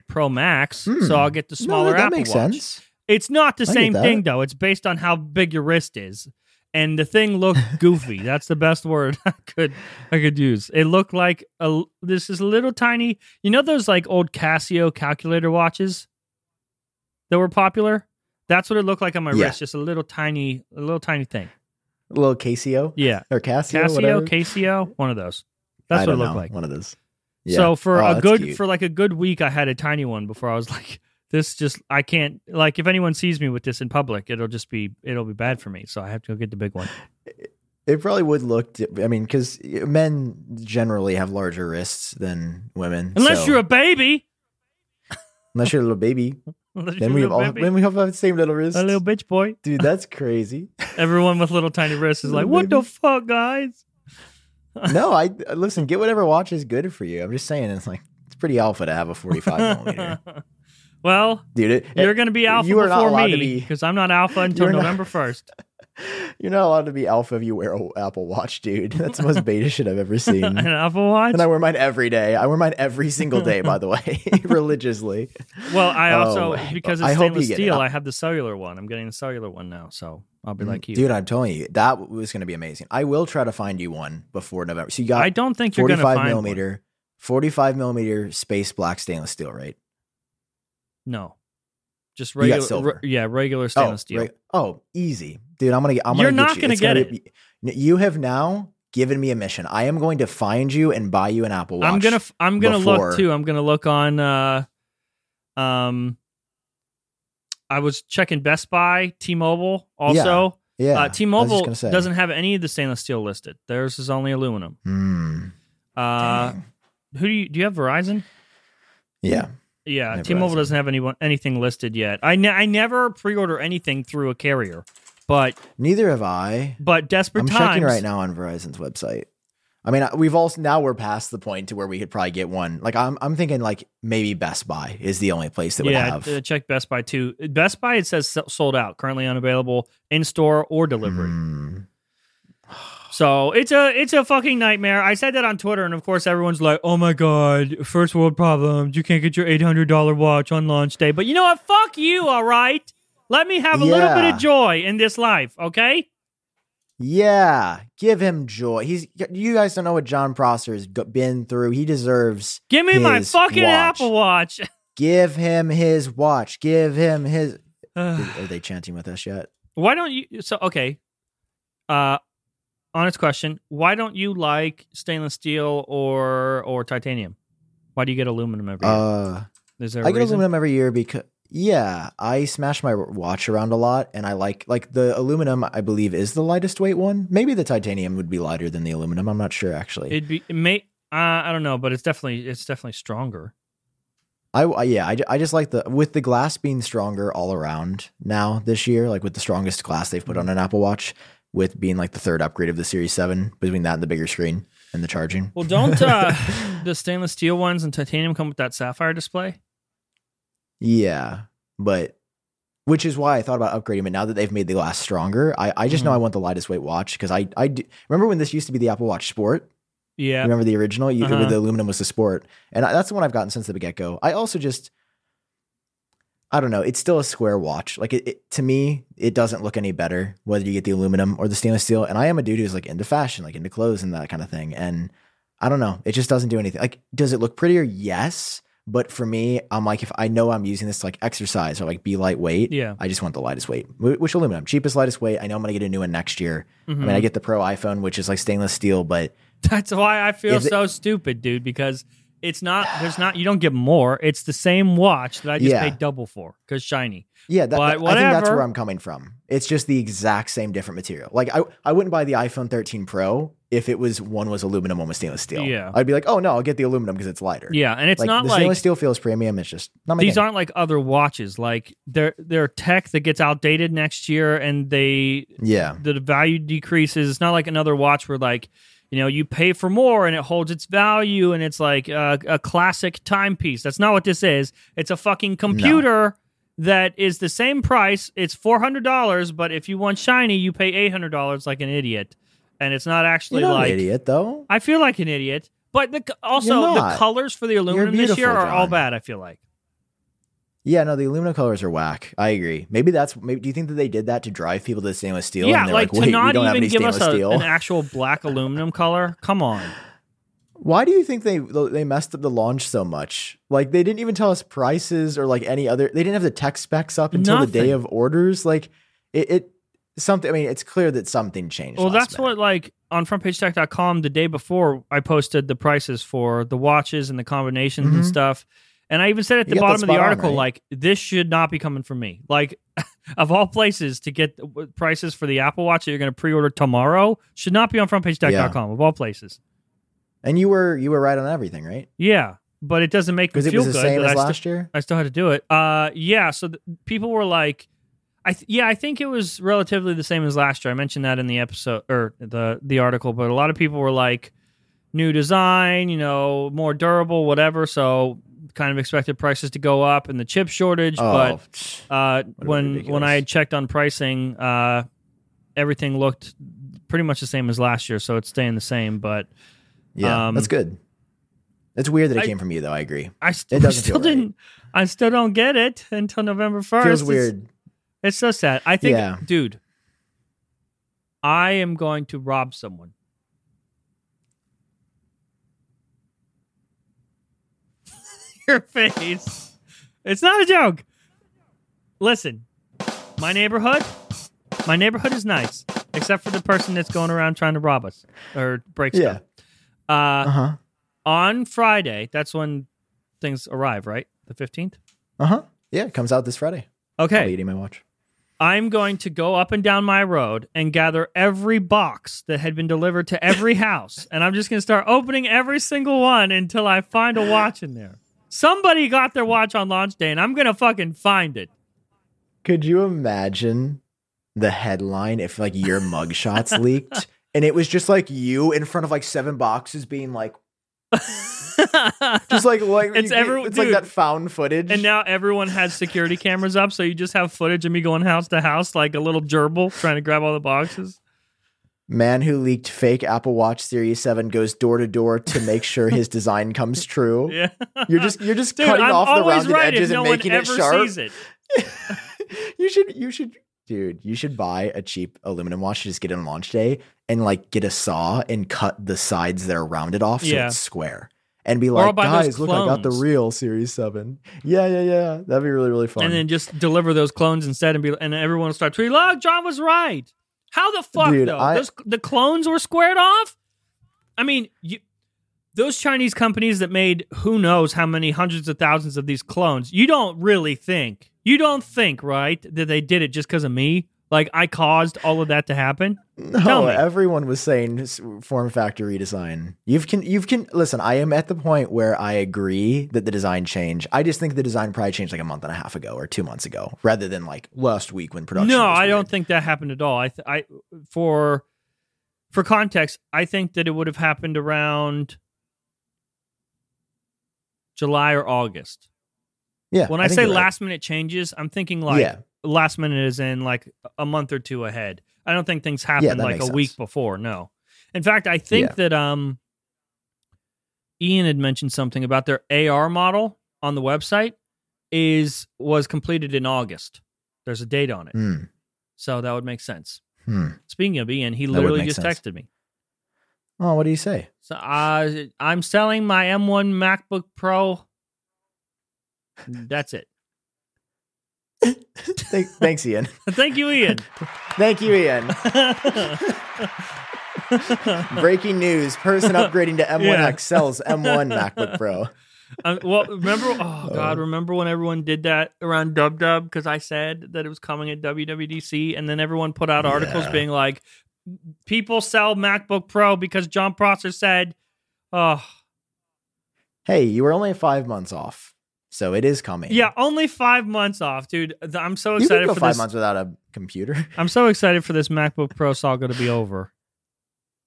Pro Max, Hmm. so I'll get the smaller no, that Apple makes Watch. sense It's not the I same thing though. It's based on how big your wrist is. And the thing looked goofy. That's the best word I could I could use. It looked like a this is a little tiny. You know those like old Casio calculator watches that were popular? That's what it looked like on my Yeah. wrist. Just a little tiny a little tiny thing. a little casio Yeah. or casio Casio, whatever. Casio, one of those. That's I what it looked know. like. one of those So for Oh, a good cute. for like a good week, I had a tiny one before I was like, this just I can't like if anyone sees me with this in public, it'll just be it'll be bad for me. So I have to go get the big one. It probably would look. I mean, because men generally have larger wrists than women. Unless so- you're a baby. unless you're a little baby, then we have all, baby. then we have the same little wrists. a little bitch boy. Dude, that's crazy. Everyone with little tiny wrists is like, Little what the fuck, guys? no, I listen. Get whatever watch is good for you. I'm just saying, it's like it's pretty alpha to have a 45 millimeter, well, dude. It, you're going to be alpha you are not before allowed me be- because I'm not alpha until not- November 1st. You're not allowed to be alpha if you wear an Apple Watch, dude. That's the most beta shit I've ever seen. An Apple Watch? And I wear mine every day. I wear mine every single day, by the way, religiously. well, I Oh also, because it's I stainless steel, I- have the cellular one. I'm getting the cellular one now. So I'll be mm, like you. Dude, I'm telling you, that was going to be amazing. I will try to find you one before November. So you got I don't think you're going to 45 find millimeter, 45 millimeter space black stainless steel, right? No. Just regular, re- yeah, regular stainless oh, steel. right- oh, easy. dude. I'm gonna. I'm You're gonna not get you. gonna It's get be- you have now given me a mission. I am going to find you and buy you an Apple Watch. I'm gonna I'm gonna before- look too. I'm gonna look on. uh Um, I was checking Best Buy, T-Mobile, also. Yeah, uh, I was just T-Mobile doesn't have any of the stainless steel listed. Theirs is only aluminum. Hmm. Uh, Dang. who do you do? You have Verizon? Yeah. Yeah, T-Mobile doesn't have any anything listed yet. I ne- I never pre-order anything through a carrier, but Neither have I. but desperate I'm times. checking right now on Verizon's website. I mean, we've also now we're past the point to where we could probably get one. Like I'm, I'm thinking like maybe Best Buy is the only place that would yeah, have. uh, check Best Buy too. Best Buy it says sold out, currently unavailable in store or delivery. Hmm. So it's a it's a fucking nightmare. I said that on Twitter, and of course everyone's like, "Oh my god, first world problems. You can't get your eight hundred dollar watch on launch day." But you know what? Fuck you. All right. Let me have a little bit of joy in this life, okay? Yeah, give him joy. He's. You guys don't know what Jon Prosser has been through. He deserves. Give me my fucking watch. Apple Watch. Give him his watch. Give him his. Are they chanting with us yet? why don't you? So okay. Uh, honest question: Why don't you like stainless steel or or titanium? Why do you get aluminum every year? Uh, Is there I get reason? aluminum every year because yeah, I smash my watch around a lot, and I like like the aluminum. I believe is the lightest weight one. Maybe the titanium would be lighter than the aluminum. I'm not sure actually. It'd be it may uh, I don't know, but it's definitely it's definitely stronger. I, I yeah, I, I just like the with the glass being stronger all around now this year, like with the strongest glass they've put on an Apple Watch, with being like the third upgrade of the Series Seven between that and the bigger screen and the charging. Well, don't uh, the stainless steel ones and titanium come with that sapphire display? Yeah, but which is why I thought about upgrading. But now that they've made the glass stronger, I, I just know Mhm. I want the lightest weight watch because I I do, remember when this used to be the Apple Watch Sport. Yeah. Remember the original? You, Uh-huh. The aluminum was the Sport, and I, that's the one I've gotten since the get go. I also just I don't know. It's still a square watch. Like it, it to me, it doesn't look any better whether you get the aluminum or the stainless steel. And I am a dude who's like into fashion, like into clothes and that kind of thing. And I don't know. It just doesn't do anything. Like, does it look prettier? Yes. But for me, I'm like, if I know I'm using this to like exercise or like be lightweight, Yeah. I just want the lightest weight. Which aluminum? Cheapest, lightest weight. I know I'm gonna get a new one next year. I mean. I mm-hmm. get the Pro iPhone, which is like stainless steel, but That's why I feel If it- so stupid, dude, because it's not there's not you don't get more. It's the same watch that I just Yeah. paid double for cuz shiny. Yeah, that, But I think that's where I'm coming from. It's just the exact same different material. Like I, I wouldn't buy the iPhone 13 Pro if it was one was aluminum, one was stainless steel. Yeah. I'd be like, oh no, I'll get the aluminum because it's lighter. Yeah, and it's like, not the like stainless steel feels premium. It's just not my these thing. aren't like other watches. Like they're they're tech that gets outdated next year and they yeah, the value decreases. It's not like another watch where like you know you pay for more and it holds its value and it's like a, a classic timepiece. That's not what this is. It's a fucking computer that is the same price. It's four hundred dollars, but if you want shiny, you pay eight hundred dollars like an idiot. And it's not actually you're not like an idiot though. I feel like an idiot. But the, also the colors for the aluminum this year are all bad. I feel like. Yeah, no, the aluminum colors are whack. I agree. Maybe that's. Maybe do you think that they did that to drive people to the stainless steel? yeah, and they're like, like, to not we don't have even give us a, steel. an actual black aluminum color. Come on. Why do you think they they messed up the launch so much? Like they didn't even tell us prices or like any other. They didn't have the tech specs up until the day of orders. Like it, it something. I mean, it's clear that something changed. Well, that's minute. what like on frontpagetech.com the day before I posted the prices for the watches and the combinations and Mhm. stuff. And I even said at the bottom of the spot on, article, right? like, this should not be coming from me. Like, of all places to get the prices for the Apple Watch that you're going to pre order tomorrow, should not be on frontpagetech.com, of all places. And you were you were right on everything, right? Yeah, but it doesn't make me Because it feel was the good. same as I last year. I still had to do it. Uh, yeah. So th- people were like, I th- yeah, I think it was relatively the same as last year. I mentioned that in the episode or the the article, but a lot of people were like, new design, you know, more durable, whatever. So kind of expected prices to go up and the chip shortage, but Oh, psh. uh, when ridiculous. when I had checked on pricing, uh, everything looked pretty much the same as last year, so it's staying the same. But yeah, um, that's good. It's weird that it I- came from you, though. I agree. I st- It doesn't still right. didn't. I still don't get it until November first. Feels weird. It's so sad. I think, Yeah. dude, I am going to rob someone. Your face. It's not a joke. Listen, my neighborhood, My neighborhood is nice, except for the person that's going around trying to rob us or break Yeah. stuff. Uh, Uh huh. on Friday, that's when things arrive, right? The 15th? Uh huh. Yeah, it comes out this Friday. Okay. I'll eating my watch. I'm going to go up and down my road and gather every box that had been delivered to every house. And I'm just going to start opening every single one until I find a watch in there. Somebody got their watch on launch day, and I'm to fucking find it. Could you imagine the headline if like your mugshots leaked and it was just like you in front of like seven boxes being like just like like It's you- every- it's like that found footage. And now everyone has security cameras up, so you just have footage of me going house to house like a little gerbil trying to grab all the boxes. Man who leaked fake Apple Watch Series 7 goes door to door to make sure his design comes true. Yeah. You're just you're just Dude, cutting I'm off the rounded right edges no and making it sharp. it. you should you should dude, you should buy a cheap aluminum watch to just get it on launch day and like get a saw and cut the sides that are rounded off so Yeah. it's square. And be like, guys, look, I got the real Series 7. Yeah, yeah, yeah. That'd be really, really fun. And then just deliver those clones instead and be and everyone will start tweeting, look, Jon was right. How the fuck Dude, though? I- those, the clones were squared off? I mean, you, those Chinese companies that made who knows how many hundreds of thousands of these clones, you don't really think, you don't think, right, that they did it just because of me? Like I caused all of that to happen? no, everyone was saying form factor redesign. You've can you've can listen, I am at the point where I agree that the design change. I just think the design probably changed like a month and a half ago or 2 months ago rather than like last week when production No, I don't think that happened at all. I, th- I, for, for context, I think that it would have happened around July or August. Yeah. When I, think say you're right. last minute changes, I'm thinking like Yeah. Last minute is in like a month or two ahead. I don't think things Yeah, happened like a makes week before. No. In fact, I think Yeah. that um Ian had mentioned something about their AR model on the website is was completed in August. There's a date on it. Hmm. So that would make sense. Hmm. Speaking of Ian, he literally just sense. texted me. Oh, what do you say? So uh, I'm selling my M1 MacBook Pro. That's it. Thank- Thanks, Ian. Thank you, Ian. Thank you, Ian. Breaking news: Person upgrading to M1X Yeah. sells M1 MacBook Pro. Um, well, remember? Oh God, remember when everyone did that around Dub Dub because I said that it was coming at WWDC, and then everyone put out articles Yeah. being like, "People sell MacBook Pro because Jon Prosser said." Oh, Hey, you were only five months off, so it is coming. yeah, only five months off, dude. I'm so you excited for five this. months without a computer, I'm so excited for this MacBook Pro saga to be over.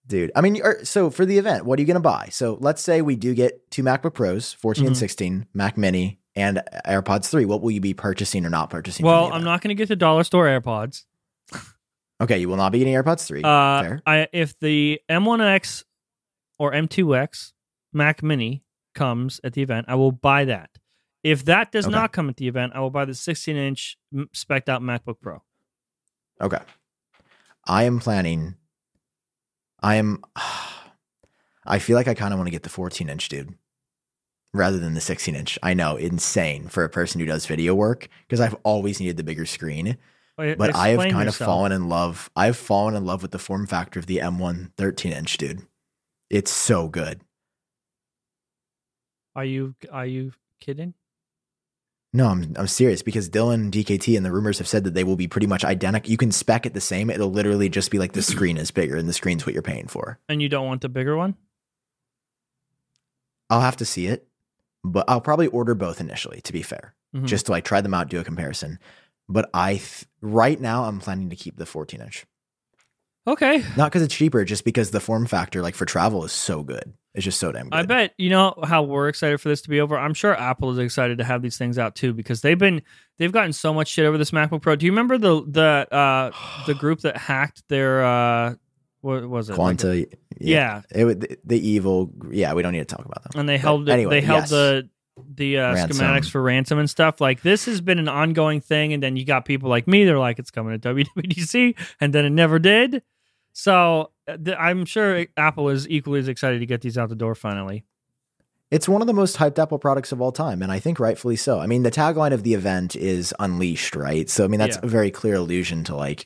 dude. I mean, so for the event, what are you going to buy? So let's say we do get two MacBook Pros, 14 and Mhm. 16, Mac Mini, and AirPods 3. What will you be purchasing or not purchasing? Well, I'm not going to get the dollar store AirPods. Okay, you will not be getting AirPods 3. Uh, Fair. I if the M1X or M2X Mac Mini comes at the event, I will buy that. If that does Okay. not come at the event, I will buy the 16 inch spec'd out MacBook Pro. Okay. I am planning. I am. I feel like I kind of want to get the 14 inch, dude, rather than the 16 inch. I know, insane for a person who does video work because I've always needed the bigger screen. Wait, But I have kind of fallen in love. I've fallen in love with the form factor of the M1 13 inch, dude. It's so good. Are you are you kidding? No, I'm I'm serious because Dylan, DKT, and the rumors have said that they will be pretty much identical. You can spec it the same. It'll literally just be like the screen is bigger and the screen's what you're paying for. And you don't want the bigger one? I'll have to see it, but I'll probably order both initially. To be fair, Mhm. just to like try them out, do a comparison. But I th- right now I'm planning to keep the 14 inch, Okay. not because it's cheaper, just because the form factor, like for travel, is so good. It's just so damn good. I bet you know how we're excited for this to be over. I'm sure Apple is excited to have these things out too because they've been they've gotten so much shit over this MacBook Pro. Do you remember the the uh the group that hacked their uh what was it? Like Quanta, yeah. it would the, the evil. Yeah, we don't need to talk about them. and they But held anyway, they held yes. the the uh, schematics for ransom and stuff. Like this has been an ongoing thing, and then you got people like me. They're like, it's coming to WWDC, and then it never did. So uh, th- I'm sure Apple is equally as excited to get these out the door finally. It's one of the most hyped Apple products of all time, and I think rightfully so. I mean, the tagline of the event is "Unleashed," right? So, I mean, that's Yeah. a very clear allusion to like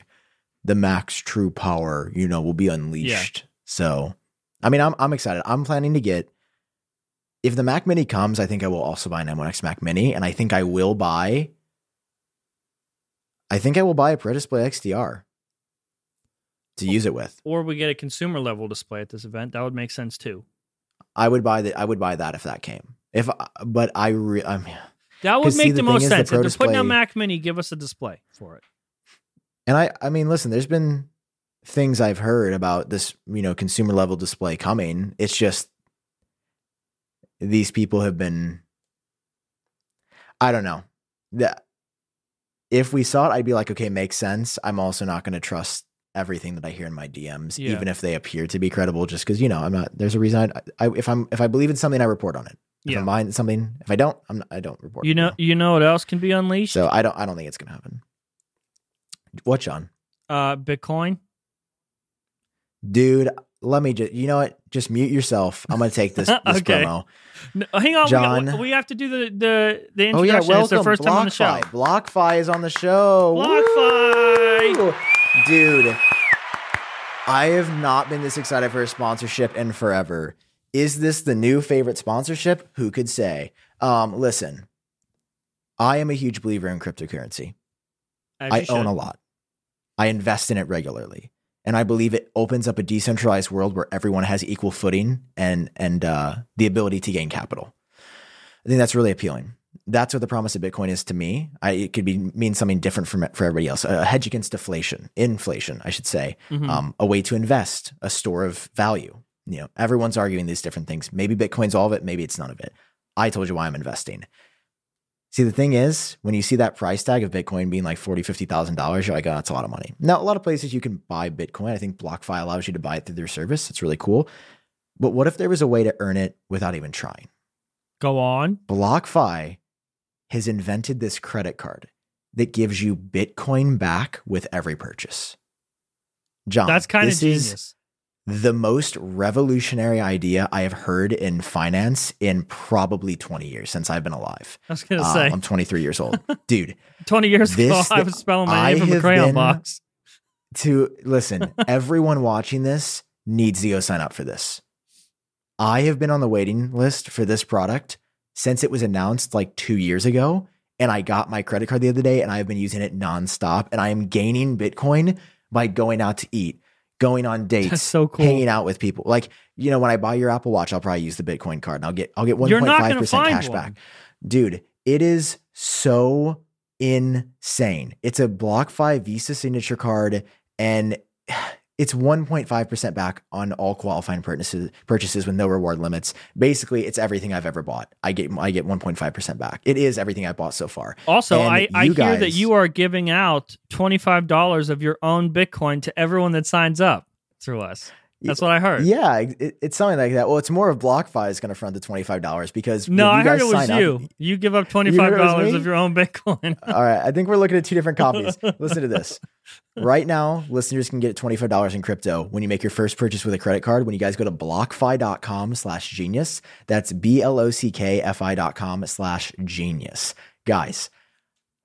the max true power, you know, will be unleashed. So, I mean, I'm I'm excited. I'm planning to get if the Mac Mini comes, I think I will also buy an M1X Mac Mini, and I think I will buy. I think I will buy a Pro Display XDR to use it with. Or we get a consumer level display at this event. That would make sense too. I would buy that. I would buy that if that came. If uh, but I, re, I mean, That would make the the most is the sense. If they're putting out Mac Mini, give us a display for it. and I, I mean, listen. There's been things I've heard about this, you know, consumer level display coming. It's just these people have been. I don't know. That if we saw it, I'd be like, okay, makes sense. I'm also not going to trust everything that I hear in my DMs, Yeah. even if they appear to be credible. Just because you know, I'm not. There's a reason. I, I if I'm if I believe in something, I report on it. If Yeah. I'm buying something, if I don't, I'm not, I don't report. You know, you know what else can be unleashed? So I don't. I don't think it's going to happen. What, Jon? uh, Bitcoin. Dude, let me just. You know what? Just mute yourself. I'm going to take this, this Okay. promo. No, hang on, we- Jon. We, have to do the the the Oh yeah, welcome. it's the first time on the show. BlockFi. BlockFi is on the show. BlockFi. Woo! Dude. I have not been this excited for a sponsorship in forever. Is this the new favorite sponsorship? Who could say? Um, listen, I am a huge believer in cryptocurrency. As I own a lot. I invest in it regularly. And I believe it opens up a decentralized world where everyone has equal footing and and uh, the ability to gain capital. I think that's really appealing. That's what the promise of Bitcoin is to me. I, it could be mean something different from for everybody else. A hedge against deflation, inflation, I should say. Mhm. Um, a way to invest, a store of value. You know, everyone's arguing these different things. Maybe Bitcoin's all of it. Maybe it's none of it. I told you why I'm investing. See, the thing is, when you see that price tag of Bitcoin being like forty, fifty thousand dollars, you're like, oh, that's a lot of money. Now, a lot of places you can buy Bitcoin. I think BlockFi allows you to buy it through their service. It's really cool. But what if there was a way to earn it without even trying? Go on. BlockFi has invented this credit card that gives you Bitcoin back with every purchase. John, That's kind of this is genius. the most revolutionary idea I have heard in finance in probably 20 years since I've been alive. I was gonna Um, say I'm 23 years old. Dude, twenty years ago, this- I was spelling my I name from a crayon box. to listen, everyone watching this needs to go sign up for this. I have been on the waiting list for this product since it was announced like two years ago. And I got my credit card the other day and I've been using it nonstop. And I am gaining Bitcoin by going out to eat, going on dates, so cool. hanging out with people. Like, you know, when I buy your Apple Watch, I'll probably use the Bitcoin card and I'll get I'll get You're not gonna 1.5% find cash one. back. Dude, it is so insane. It's a BlockFi Visa signature card and it's 1.5% back on all qualifying purchases purchases with no reward limits. Basically, it's everything I've ever bought. I get I get 1.5% back. It is everything I bought so far. Also, And I, I hear that you are giving out twenty five dollars of your own Bitcoin to everyone that signs up through us. That's what I heard. Yeah, it, it's something like that. Well, it's more of BlockFi is going to front the $25 because No, I heard it was sign you. You give up twenty five dollars of your own Bitcoin. All right. I think we're looking at two different copies. Listen to this. Right now, listeners can get $25 in crypto when you make your first purchase with a credit card. When you guys go to blockfi.com slash genius, that's B L O C K F I dot com slash genius. Guys,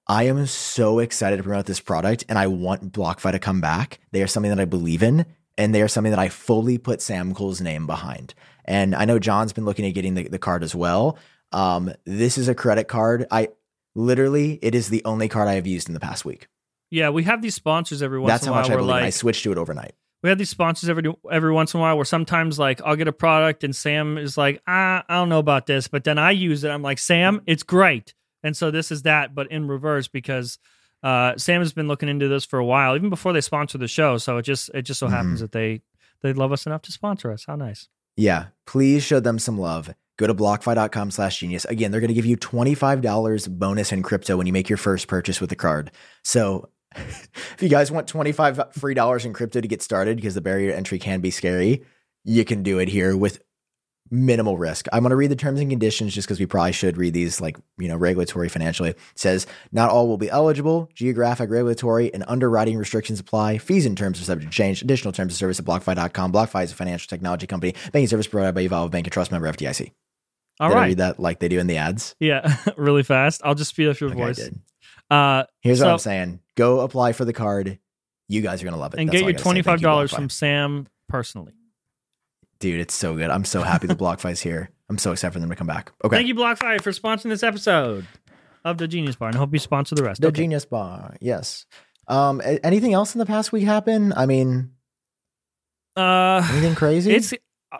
I am so excited to promote this product and I want BlockFi to come back. They are something that I believe in and they are something that I fully put Sam Kohl's name behind. And I know Jon's been looking at getting the, the card as well. Um, this is a credit card. I literally, it is the only card I have used in the past week. yeah, we have these sponsors every once That's in how a much while. I We're believe. in it. I switched to it overnight. we have these sponsors every every once in a while where sometimes like I'll get a product and Sam is like, ah, I don't know about this, but then I use it. I'm like, Sam, it's great. And so this is that, but in reverse because uh, Sam has been looking into this for a while, even before they sponsor the show. So it just it just so happens Mm-hmm. that they they love us enough to sponsor us. How nice. Yeah, please show them some love. Go to blockfi.com slash genius. Again, they're going to give you $25 bonus in crypto when you make your first purchase with the card. So if you guys want 25 free dollars in crypto to get started, because the barrier to entry can be scary, you can do it here with minimal risk. I'm going to read the terms and conditions just because we probably should read these like, you know, regulatory financially. It says not all will be eligible. Geographic, regulatory, and underwriting restrictions apply. Fees and terms are subject to change. Additional terms of service at BlockFi.com. BlockFi is a financial technology company. Banking service provided by Evolve Bank and Trust member FDIC. All did I right. read that like they do in the ads? Yeah, really fast. I'll just speed up your Okay, voice. Uh, Here's So- what I'm saying. Go apply for the card. You guys are gonna love it. and That's get your gotta say. twenty Thank five you, dollars from Sam personally. Dude. It's so good. I'm so happy the BlockFi's here. I'm so excited for them to come back. Okay, Thank you, BlockFi, for sponsoring this episode of the Genius Bar, and I hope you sponsor the rest. Of. The Okay. Genius Bar. Yes. Um, anything else in the past week happen? I mean, Uh, anything crazy? it's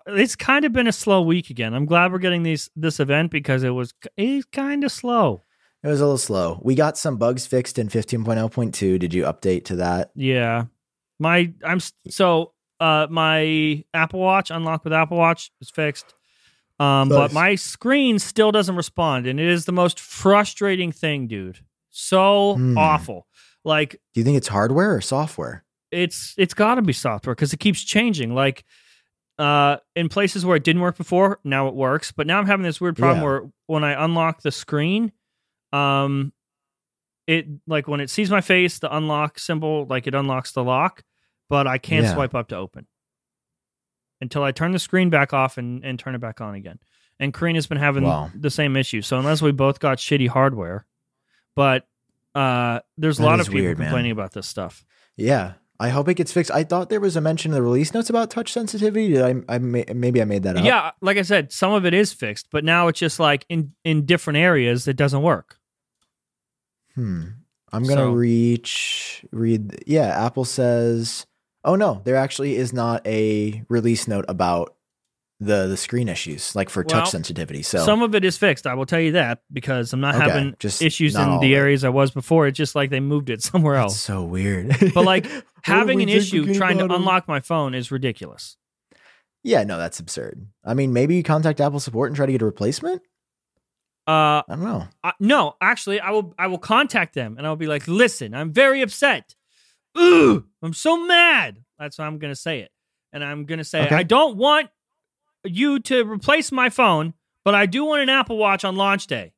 it's kind of been a slow week again. I'm glad we're getting these this event because it was it's kind of slow. It was a little slow. We got some bugs fixed in 15.0.2. Did you update to that? Yeah, my I'm so uh my Apple Watch unlock with Apple Watch is fixed. Um, but my screen still doesn't respond, and it is the most frustrating thing, dude. So Hmm. awful. Like Do you think it's hardware or software? it's it's got to be software because it keeps changing. Like uh, in places where it didn't work before, now it works. But now I'm having this weird problem Yeah. where when I unlock the screen, um, it like when it sees my face, the unlock symbol, like it unlocks the lock, but I can't Yeah. swipe up to open until I turn the screen back off and, and turn it back on again. And Karina's been having Wow. the same issue. So unless we both got shitty hardware, but uh, there's a That lot of people weird, man. complaining about this stuff. Yeah. I hope it gets fixed. I thought there was a mention in the release notes about touch sensitivity. Did I? I may, maybe I made that up. Yeah, like I said, some of it is fixed, but now it's just like in in different areas it doesn't work. Hmm. I'm gonna So- reach read. Yeah. Apple says. Oh no, there actually is not a release note about the the screen issues, like for Well, touch sensitivity. So Some of it is fixed. I will tell you that because I'm not Okay, having just issues not in the areas I was before. It's just like they moved it somewhere that's else. so weird. But like having an issue trying to unlock my phone is ridiculous. Yeah, no, that's absurd. I mean, maybe you contact Apple support and try to get a replacement. Uh, I don't know. I, no, actually, I will. I will contact them and I'll be like, "Listen, I'm very upset. Ooh, I'm so mad." That's how I'm gonna say it, and I'm gonna say, Okay. "I don't want you to replace my phone, but I do want an Apple Watch on launch day.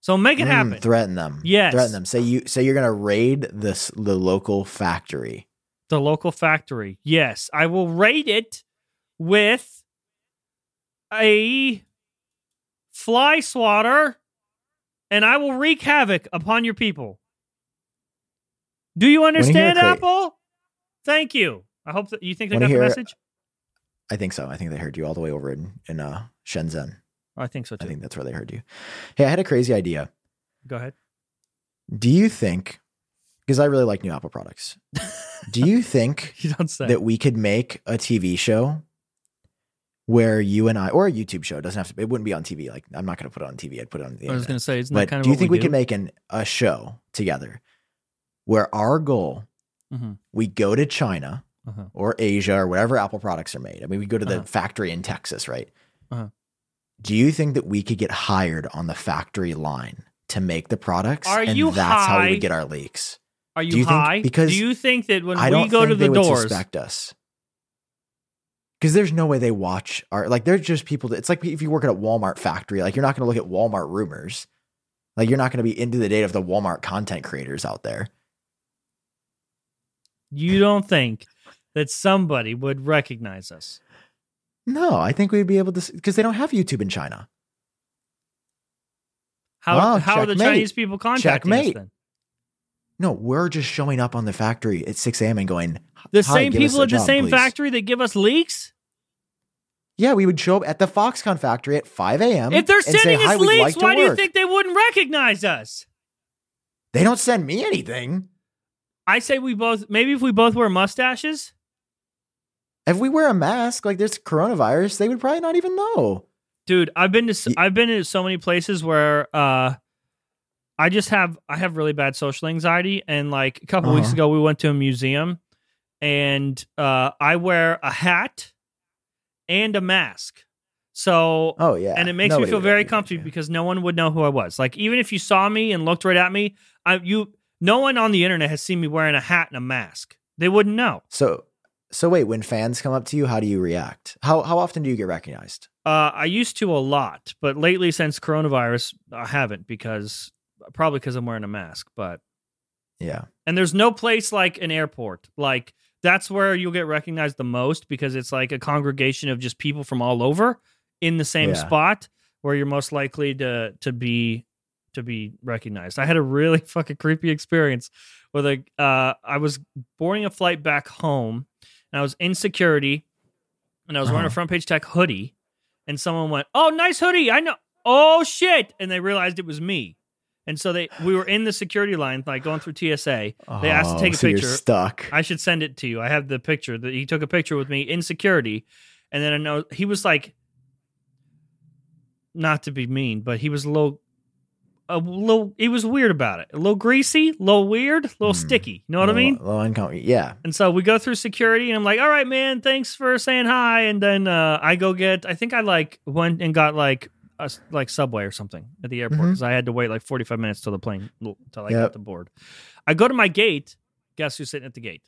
So make it Mm, happen." threaten them. Yes. Threaten them. Say you say you're gonna raid this the local factory. the local factory. Yes, I will raid it with a fly swatter, and I will wreak havoc upon your people. Do you understand, cra- Apple? Thank you. I hope that you think they got the message. I think so. I think they heard you all the way over in in uh, Shenzhen. I think so too. I think that's where they heard you. Hey, I had a crazy idea. Go ahead. Do you think? Because I really like new Apple products. Do you think You don't say. that we could make a TV show where you and I, or a YouTube show, it doesn't have to. It wouldn't be on TV. Like I'm not going to put it on TV. I'd put it on the. I was going to say, isn't that But kind of do you think we, we, could make an a show together where our goal Mhm. we go to China Uh-huh. or Asia or wherever Apple products are made? I mean, we go to the Uh-huh. factory in Texas, right? Uh-huh. Do you think that we could get hired on the factory line to make the products? Are and you that's how we would get our leaks. Are you, you think- high? because do you think that when I we go think to the would doors, suspect us. Because there's no way they watch our like they're just people. That, it's like if you work at a Walmart factory, like you're not going to look at Walmart rumors. Like you're not going to be into the data of the Walmart content creators out there. You don't think that somebody would recognize us? No, I think we'd be able to because they don't have YouTube in China. How Wow, how are the checkmate. Chinese people contacting us then? No, we're just showing up on the factory at 6 a.m. and going. The "Hi, same people at the same please." factory that give us leaks? Yeah, we would show up at the Foxconn factory at 5 a.m. If they're and say, sending "Hi, us leaks, like why do you think they wouldn't recognize us? they don't send me anything? I say we both maybe if we both wear mustaches. If we wear a mask, like there's coronavirus, they would probably not even know. Dude, I've been to I've been to so many places where uh I just have I have really bad social anxiety and like a couple weeks Uh-huh. ago we went to a museum and uh I wear a hat and a mask. So Oh yeah, and it makes Nobody me feel very comfy because no one would know who I was. Like even if you saw me and looked right at me, I you no one on the internet has seen me wearing a hat and a mask. They wouldn't know. So, so wait, when fans come up to you, how do you react? How how often do you get recognized? Uh, I used to a lot, but lately since coronavirus, I haven't because probably because I'm wearing a mask. But Yeah, and there's no place like an airport. Like that's where you'll get recognized the most because it's like a congregation of just people from all over in the same Yeah. spot where you're most likely to to be to be recognized. I had a really fucking creepy experience with a uh, I was boarding a flight back home, and I was in security, and I was wearing a Uh-huh. front page tech hoodie, and someone went, "Oh, nice hoodie! I know." Oh shit! And they realized it was me, and so they we were in the security line, like going through TSA. They asked to Oh, take a so picture. stuck. I should send it to you. I have the picture that he took a picture with me in security, and then I know he was like, not to be mean, but he was a little, a little. It was weird about it. A little greasy, a little weird, a little Hmm. sticky. You know what I mean? Low income. Yeah. And so we go through security, and I'm like, "All right, man, thanks for saying hi." And then uh, I go get. I think I like went and got like a, like Subway or something at the airport because I had to wait like 45 minutes till the plane till I Yep. got the board. I go to my gate. Guess who's sitting at the gate?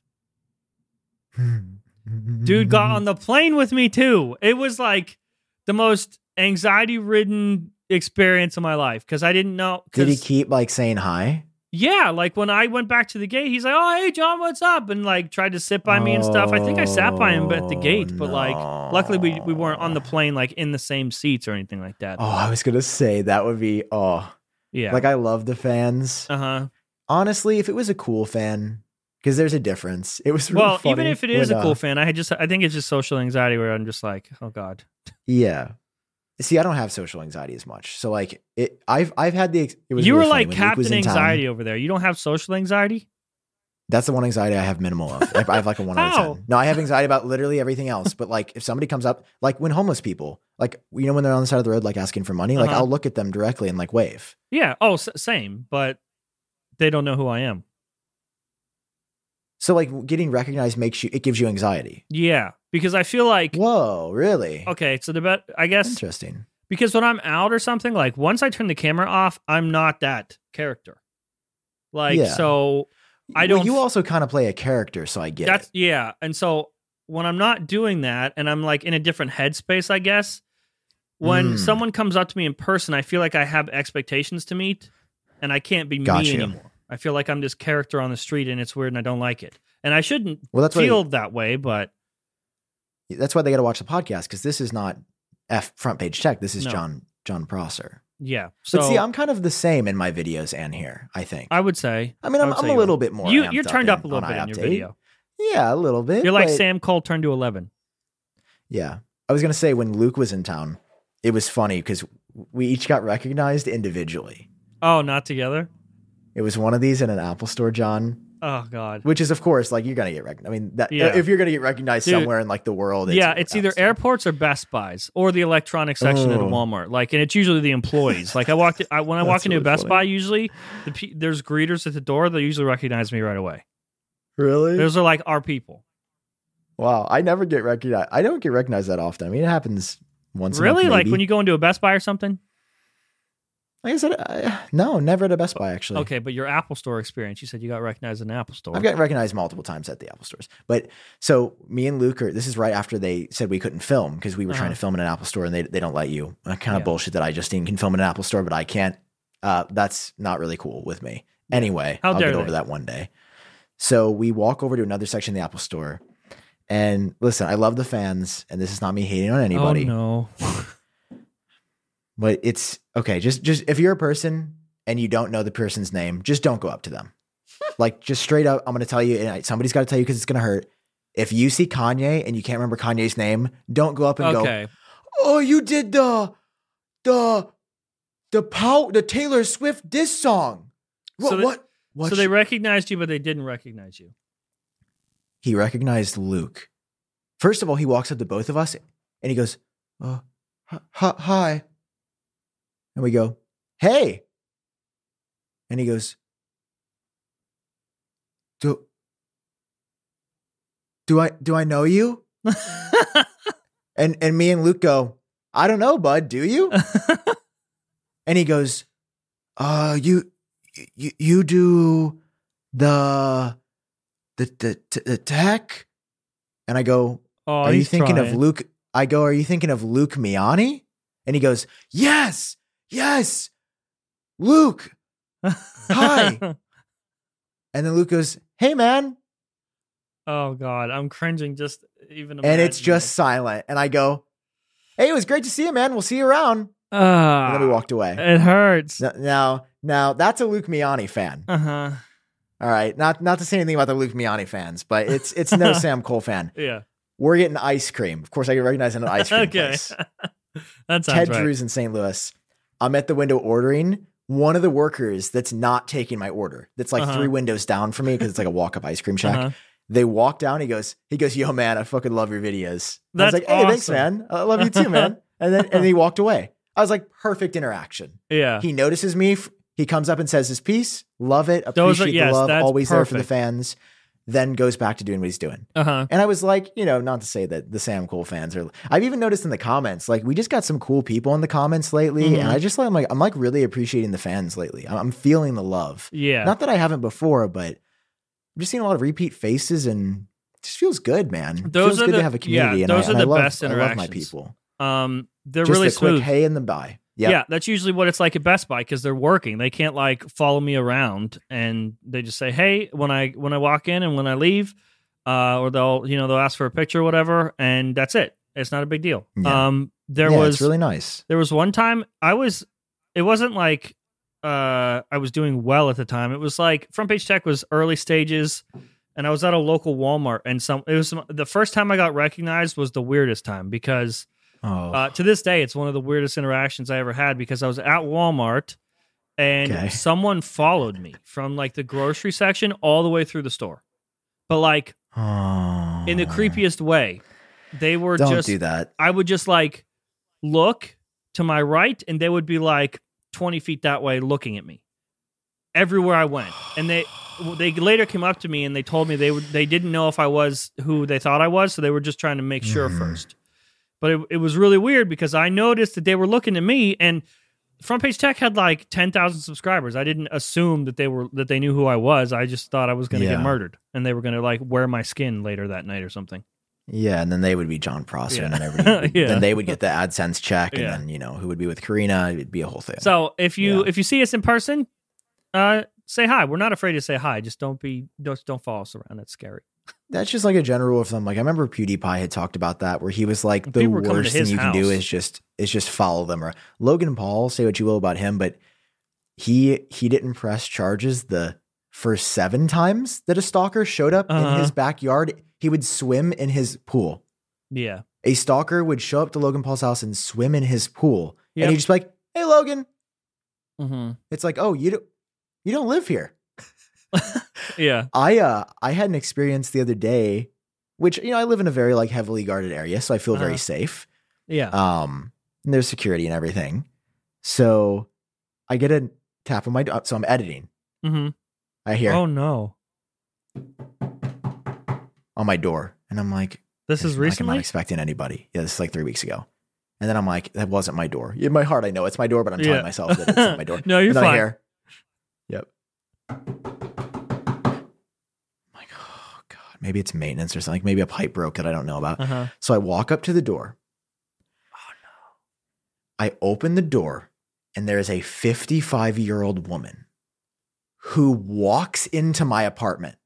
Dude got on the plane with me too. It was like the most anxiety ridden experience of my life because I didn't know. Did he keep like saying hi? yeah, like when I went back to the gate, he's like, "Oh, hey, Jon, what's up?" and like tried to sit by me and stuff. I think I sat by him at the gate, but like, luckily we we weren't on the plane like in the same seats or anything like that. Oh, I was gonna say that would be oh, yeah, like I love the fans. uh huh. Honestly, if it was a cool fan, because there's a difference. It was really Well, even if it is when, a cool uh, fan, I had just I think it's just social anxiety where I'm just like, oh god, yeah. See, I don't have social anxiety as much, so like it. I've I've had the. It was you really were like when Luke was Captain town. Anxiety over there. You don't have social anxiety. That's the one anxiety I have minimal of. I I have like a one out of ten. No, I have anxiety about literally everything else. But like, if somebody comes up, like when homeless people, like you know, when they're on the side of the road, like asking for money, like Uh-huh. I'll look at them directly and like wave. Yeah. Oh, s- same, but they don't know who I am. So like getting recognized makes you. It gives you anxiety. Yeah, because I feel like Whoa, really? okay, so the bet I guess Interesting. because when I'm out or something, like once I turn the camera off, I'm not that character. Like Yeah. so, I don't. you also kind of play a character, so I get that's it. yeah, and so when I'm not doing that, and I'm like in a different headspace, I guess. When Mm. someone comes up to me in person, I feel like I have expectations to meet, and I can't be Got me you. anymore. I feel like I'm this character on the street, and it's weird, and I don't like it. And I shouldn't Well, that's feel that way, but that's why they got to watch the podcast because this is not F front page tech. This is No. Jon Jon Prosser. yeah. So But see, I'm kind of the same in my videos and here. I think. I would say I mean, I'm, would I'm a little bit more. You, you're turned up a little bit in your video. Yeah, a little bit. You're like but- Sam Kohl turned to eleven. Yeah. I was going to say when Luke was in town, it was funny because we each got recognized individually. Oh, not together. It was one of these in an Apple store, John, Oh God. which is, of course, like you're going to get recognized. I mean, that, Yeah. if you're going to get recognized Dude. somewhere in like the world, yeah, it's either airports or Best Buys or the electronics section at a Oh. Walmart. Like, and it's usually the employees. Like, I walked I, when I walk That's into a Best funny. Buy. Usually, the pe- there's greeters at the door. They usually recognize me right away. Really? Those are like our people. wow. I never get recognized. I don't get recognized that often. I mean, it happens once. really? A month, Like when you go into a Best Buy or something? Like I said, I, no, never at a Best Buy actually. Okay, but your Apple Store experience. You said you got recognized in an Apple Store. I've gotten recognized multiple times at the Apple stores. But so me and Luke are, this is right after they said we couldn't film because we were trying Uh-huh. to film in an Apple store and they, they don't let you. Uh, kind of Yeah. bullshit that iJustine can film in an Apple store, but I can't. Uh, that's not really cool with me. Anyway, How I'll get they. over that one day. So we walk over to another section of the Apple store. And listen, I love the fans, and this is not me hating on anybody. Oh no. But it's okay. Just just if you're a person and you don't know the person's name, just don't go up to them. like just straight up, I'm to tell you. And somebody's got to tell you because it's to hurt. If you see Kanye and you can't remember Kanye's name, don't go up and go. Oh, you did the the the pow the Taylor Swift diss song. What So they- what what? so they recognized you, but they didn't recognize you. he recognized Luke. First of all, he walks up to both of us and he goes, uh, hi, hi. And we go, hey. And he goes, do, do I, do I know you? And, and me and Luke go, I don't know, bud. Do you? and he goes, uh, you, you, you do the, the, the, the tech? And I go, oh, are you thinking of. Luke? I go, are you thinking of Luke Miani? And he goes, yes, yes, Luke. Hi. And then Luke goes, hey, man. oh God, I'm cringing just even. And it's just silent. And I go, hey, it was great to see you, man. We'll see you around. it. Ah, And then we walked away. It hurts. N- Now, now that's a Luke Miani fan. Uh huh. All right, not not to say anything about the Luke Miani fans, but it's it's no Sam Kohl fan. Yeah. We're getting ice cream. Of course, I get recognized in an ice cream okay. place. that sounds Ted right. Drewes in St. Louis. I'm at the window ordering. One of the workers that's not taking my order, that's like Uh-huh. three windows down from me because it's like a walk up ice cream shack. Uh-huh. They walk down. He goes, he goes, yo man, I fucking love your videos. I That's was like, hey, thanks, man. I love you too, man. And then and he walked away. I was like, perfect interaction. Yeah. He notices me. f- He comes up and says his piece. Love it. Those are- Appreciate yes, the love. Always there for the fans. Then goes back to doing what he's doing. Uh huh. And I was like, you know, not to say that the Sam Kohl fans are. I've even noticed in the comments, like we just got some cool people in the comments lately, Mhm. and I just like, I'm like, I'm like really appreciating the fans lately. I'm, feeling the love. Yeah. Not that I haven't before, but I'm just seeing a lot of repeat faces, and it just feels good, man. Those feels are good the- to have a community, yeah, and, those I, are and I the love, best I love my people. um, they're just really a quick smooth. hey and the bye. Yep. Yeah, that's usually what it's like at Best Buy because they're working. They can't like follow me around, and they just say, "Hey," when I when I walk in and when I leave, uh, or they'll you know they'll ask for a picture or whatever, and that's it. It's not a big deal. Yeah. Um, there yeah, was it's really nice. there was one time I was, it wasn't like uh I was doing well at the time. It was like Front Page Tech was early stages, and I was at a local Walmart, and some it was some, the first time I got recognized was the weirdest time because. Oh, Uh, to this day, it's one of the weirdest interactions I ever had because I was at Walmart and Okay. someone followed me from like the grocery section all the way through the store, but like oh. in the creepiest way. They were Don't just. do that. I would just like look to my right, and they would be like twenty feet that way, looking at me everywhere I went, and they. They later came up to me and they told me they would they didn't know if I was who they thought I was, so they were just trying to make sure Mhm. first. But it, it was really weird because I noticed that they were looking at me and Front Page Tech had like ten thousand subscribers. I didn't assume that they were that they knew who I was. I just thought I was going to Yeah. get murdered and they were going to like wear my skin later that night or something. Yeah, and then they would be Jon Prosser, and Yeah. then everybody, Yeah. then they would get the AdSense check, and Yeah. then you know who would be with Karina. It'd be a whole thing. So if you if you see us in person, uh, say hi. We're not afraid to say hi. Just don't be don't don't follow us around. That's scary. That's just like a general rule of thumb. Like I remember PewDiePie had talked about that, where he was like, the People were coming to worst thing you can do is just is just follow them. Or Logan Paul, say what you will about him, but he he didn't press charges the first seven times that a stalker showed up Uh-huh. in his backyard. He would swim in his pool. Yeah. A stalker would show up to Logan Paul's house and swim in his pool, Yep. and he'd just be like, "Hey, Logan." Mm-hmm. It's like, oh, you don't you don't live here. Yeah. I uh I had an experience the other day, which you know I live in a very like heavily guarded area, so I feel very safe. Yeah. Um, and there's security and everything. So I get a tap on my door. so I'm editing. mm-hmm. I hear Oh no. on my door, and I'm like, This is like, I'm recently. not expecting anybody. Yeah, this is like three weeks ago. And then I'm like, that wasn't my door. In my heart, I know it's my door, but I'm telling Yeah. myself that it's not my door. No, you're and then I hear, yep. I'm like, oh god, maybe it's maintenance or something. Maybe a pipe broke that I don't know about. Uh huh. So I walk up to the door. Oh no. I open the door and there is a 55 year old woman who walks into my apartment.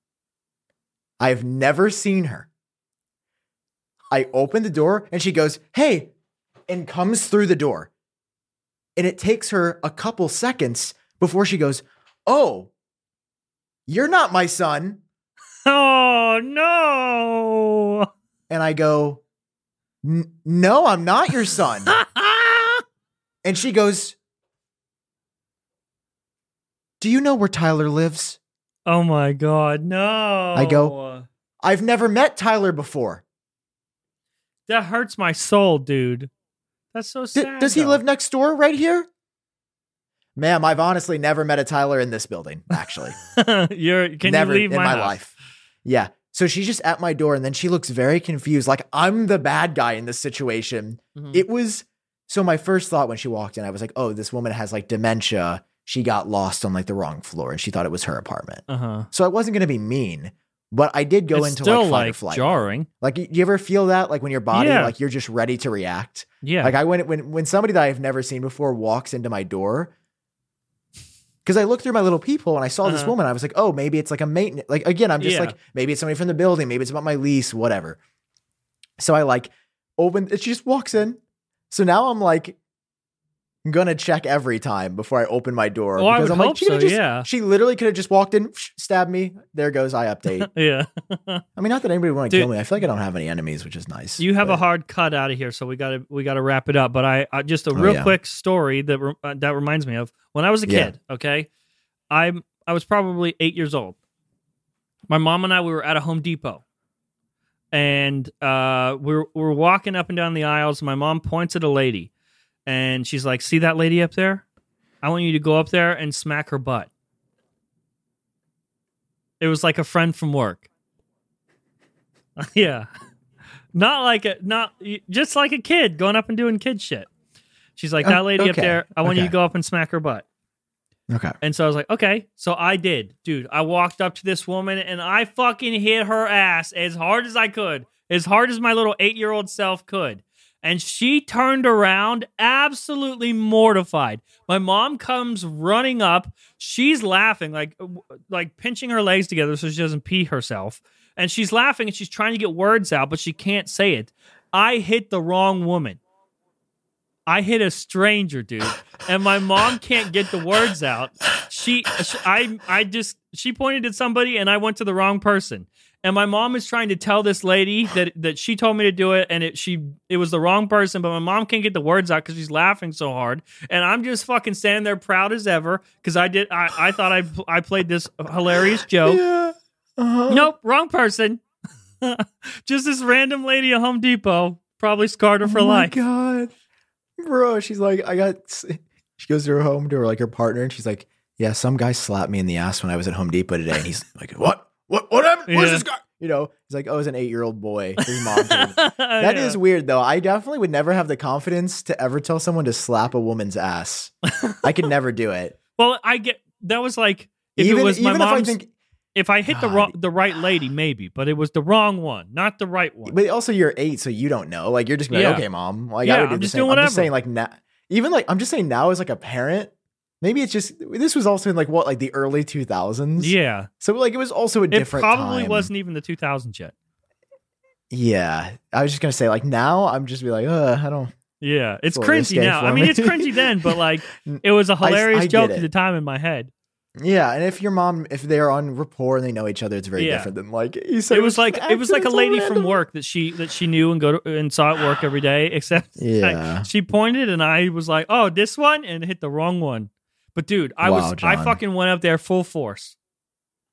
I've never seen her. I open the door and she goes, Hey, and comes through the door. And it takes her a couple seconds before she goes, Oh, you're not my son. Oh no. And I go, No, I'm not your son. And she goes, Do you know where Tyler lives? oh my god, no. I go- I've never met Tyler before. That hurts my soul, dude. That's so D- sad. does he though. live next door right here? Ma'am, I've honestly never met a Tyler in this building, actually. You're can never you leave in my, my, house? life. Yeah. So she's just at my door and then she looks very confused, like I'm the bad guy in this situation. Mhm. It was so my first thought when she walked in, I was like, oh, this woman has like dementia. She got lost on like the wrong floor and she thought it was her apartment. Uh-huh. So I wasn't going to be mean, but I did go it's into still like fight or like flight. jarring. Like, do you ever feel that? Like when your body, Yeah. like you're just ready to react. Yeah. Like I went when when somebody that I've never seen before walks into my door. Because I looked through my little people and I saw this Uh-huh. woman. I was like, oh, maybe it's like a maintenance. Like again, I'm just Yeah. like, maybe it's somebody from the building. Maybe it's about my lease, whatever. So I like open. It. She just walks in. So now I'm like, gonna check every time before I open my door. Oh, I because I'm hope like, she so, just- yeah. She literally could have just walked in, stabbed me. There goes I update. yeah. I mean, not that anybody would want to kill me. I feel like I don't have any enemies, which is nice. You have a hard cut out of here, so we got to we got to wrap it up. But I, I just a Oh, real yeah. quick story that re- uh, that reminds me of when I was a Yeah. kid. Okay, I'm I was probably eight years old. My mom and I we were at a Home Depot, and uh, we we're we we're walking up and down the aisles. And my mom points at a lady, and she's like, "See that lady up there? I want you to go up there and smack her butt." It was like a friend from work. yeah. Not like a not just like a kid going up and doing kid shit. She's like Oh, that lady up okay, there. I want you to go up and smack her butt. Okay. And so I was like, okay. So I did, dude. I walked up to this woman and I fucking hit her ass as hard as I could, as hard as my little eight year old self could. And she turned around, absolutely mortified. My mom comes running up. She's laughing, like like pinching her legs together so she doesn't pee herself. And she's laughing and she's trying to get words out, but she can't say it. I hit the wrong woman. I hit a stranger, dude, and my mom can't get the words out. She, I, I just she pointed at somebody, and I went to the wrong person. And my mom is trying to tell this lady that that she told me to do it, and it she it was the wrong person. But my mom can't get the words out because she's laughing so hard, and I'm just fucking standing there proud as ever because I did I I thought I I played this hilarious joke. Yeah. Uh-huh. Nope, wrong person. just this random lady at Home Depot probably scarred her for oh my life. god, bro. She's like, I got. She goes to her home to her like her partner, and she's like, "Yeah, some guy slapped me in the ass when I was at Home Depot today." And he's like, "What? What? What happened? Where's Yeah. this guy?" You know, he's like, "Oh, it's an eight year old boy." His mom. told him. That is weird, though. I definitely would never have the confidence to ever tell someone to slap a woman's ass. I could never do it. Well, I get that was like if even it was my even if I think, If I hit the wrong, the right lady, maybe, but it was the wrong one, not the right one. but also you're eight, so you don't know. Like you're just gonna be Yeah. like, okay, mom. Like Yeah, I would do I'm the just same. doing I'm just saying, like now, even like I'm just saying now as like a parent. Maybe it's just this was also in like what like the early 2000s. yeah, So like it was also a it different. probably time. wasn't even the 2000s yet. Yeah, I was just gonna say like now I'm just be like, uh, I don't. Yeah, it's cringy now. I mean, me. it's cringy then, but like it was a hilarious I get joke it. at the time in my head. Yeah, and if your mom, if they're on rapport and they know each other, it's very Yeah. different than like you said. it was like it was like a lady from work that she that she knew and go to, and saw at work every day. Except like, Yeah. she pointed and I was like, "Oh, this one," and hit the wrong one. But dude, I Wow, was I fucking went up there full force,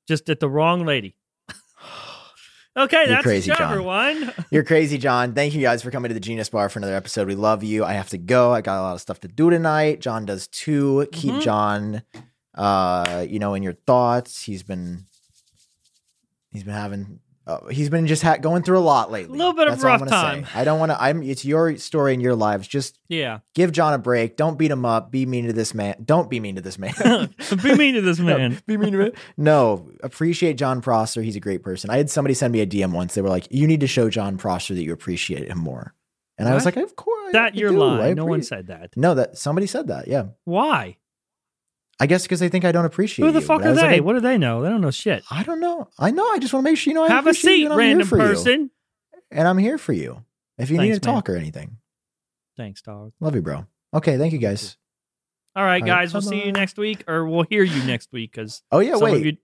just at the wrong lady. okay, You're that's crazy, Jon. everyone. You're crazy, Jon. Thank you guys for coming to the Genius Bar for another episode. We love you. I have to go. I got a lot of stuff to do tonight. Jon does too. Keep Mhm. Jon, uh, you know, in your thoughts. He's been, he's been having, uh, he's been just ha- going through a lot lately. A little bit of That's I'm rough time. say. I don't want to. I'm. It's your story and your lives. Just Yeah, give Jon a break. Don't beat him up. Be mean to this man. Don't be mean to this man. be mean to this No, man. be mean to him. No, appreciate Jon Prosser. He's a great person. I had somebody send me a DM once. They were like, "You need to show Jon Prosser that you appreciate him more." And I was What? like, "Of course." That I you're. I lying. No one said that. No, that somebody said that. Yeah, Why? I guess because they think I don't appreciate. It. Who the you. fuck But are was like, they? What do they know? They don't know shit. I don't know. I know. I just want to make sure you know. I Have a seat, and I'm here random for you. person. and I'm here for you if you need Thanks, to man. talk or anything. Thanks, dog. Love you, bro. Okay, thank you guys. All right, All right, guys. We'll see you next week, or we'll hear you next week because Oh yeah, some wait. of you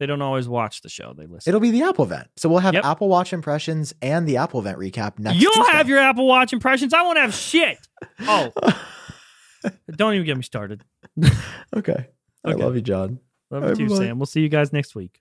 they don't always watch the show. They listen. It'll be the Apple event. So we'll have Yep. Apple Watch impressions and the Apple event recap next. You'll Tuesday. have your Apple Watch impressions. I won't have shit. Oh, don't even get me started. Okay. I love you, Jon. Love you too. Sam. We'll see you guys next week.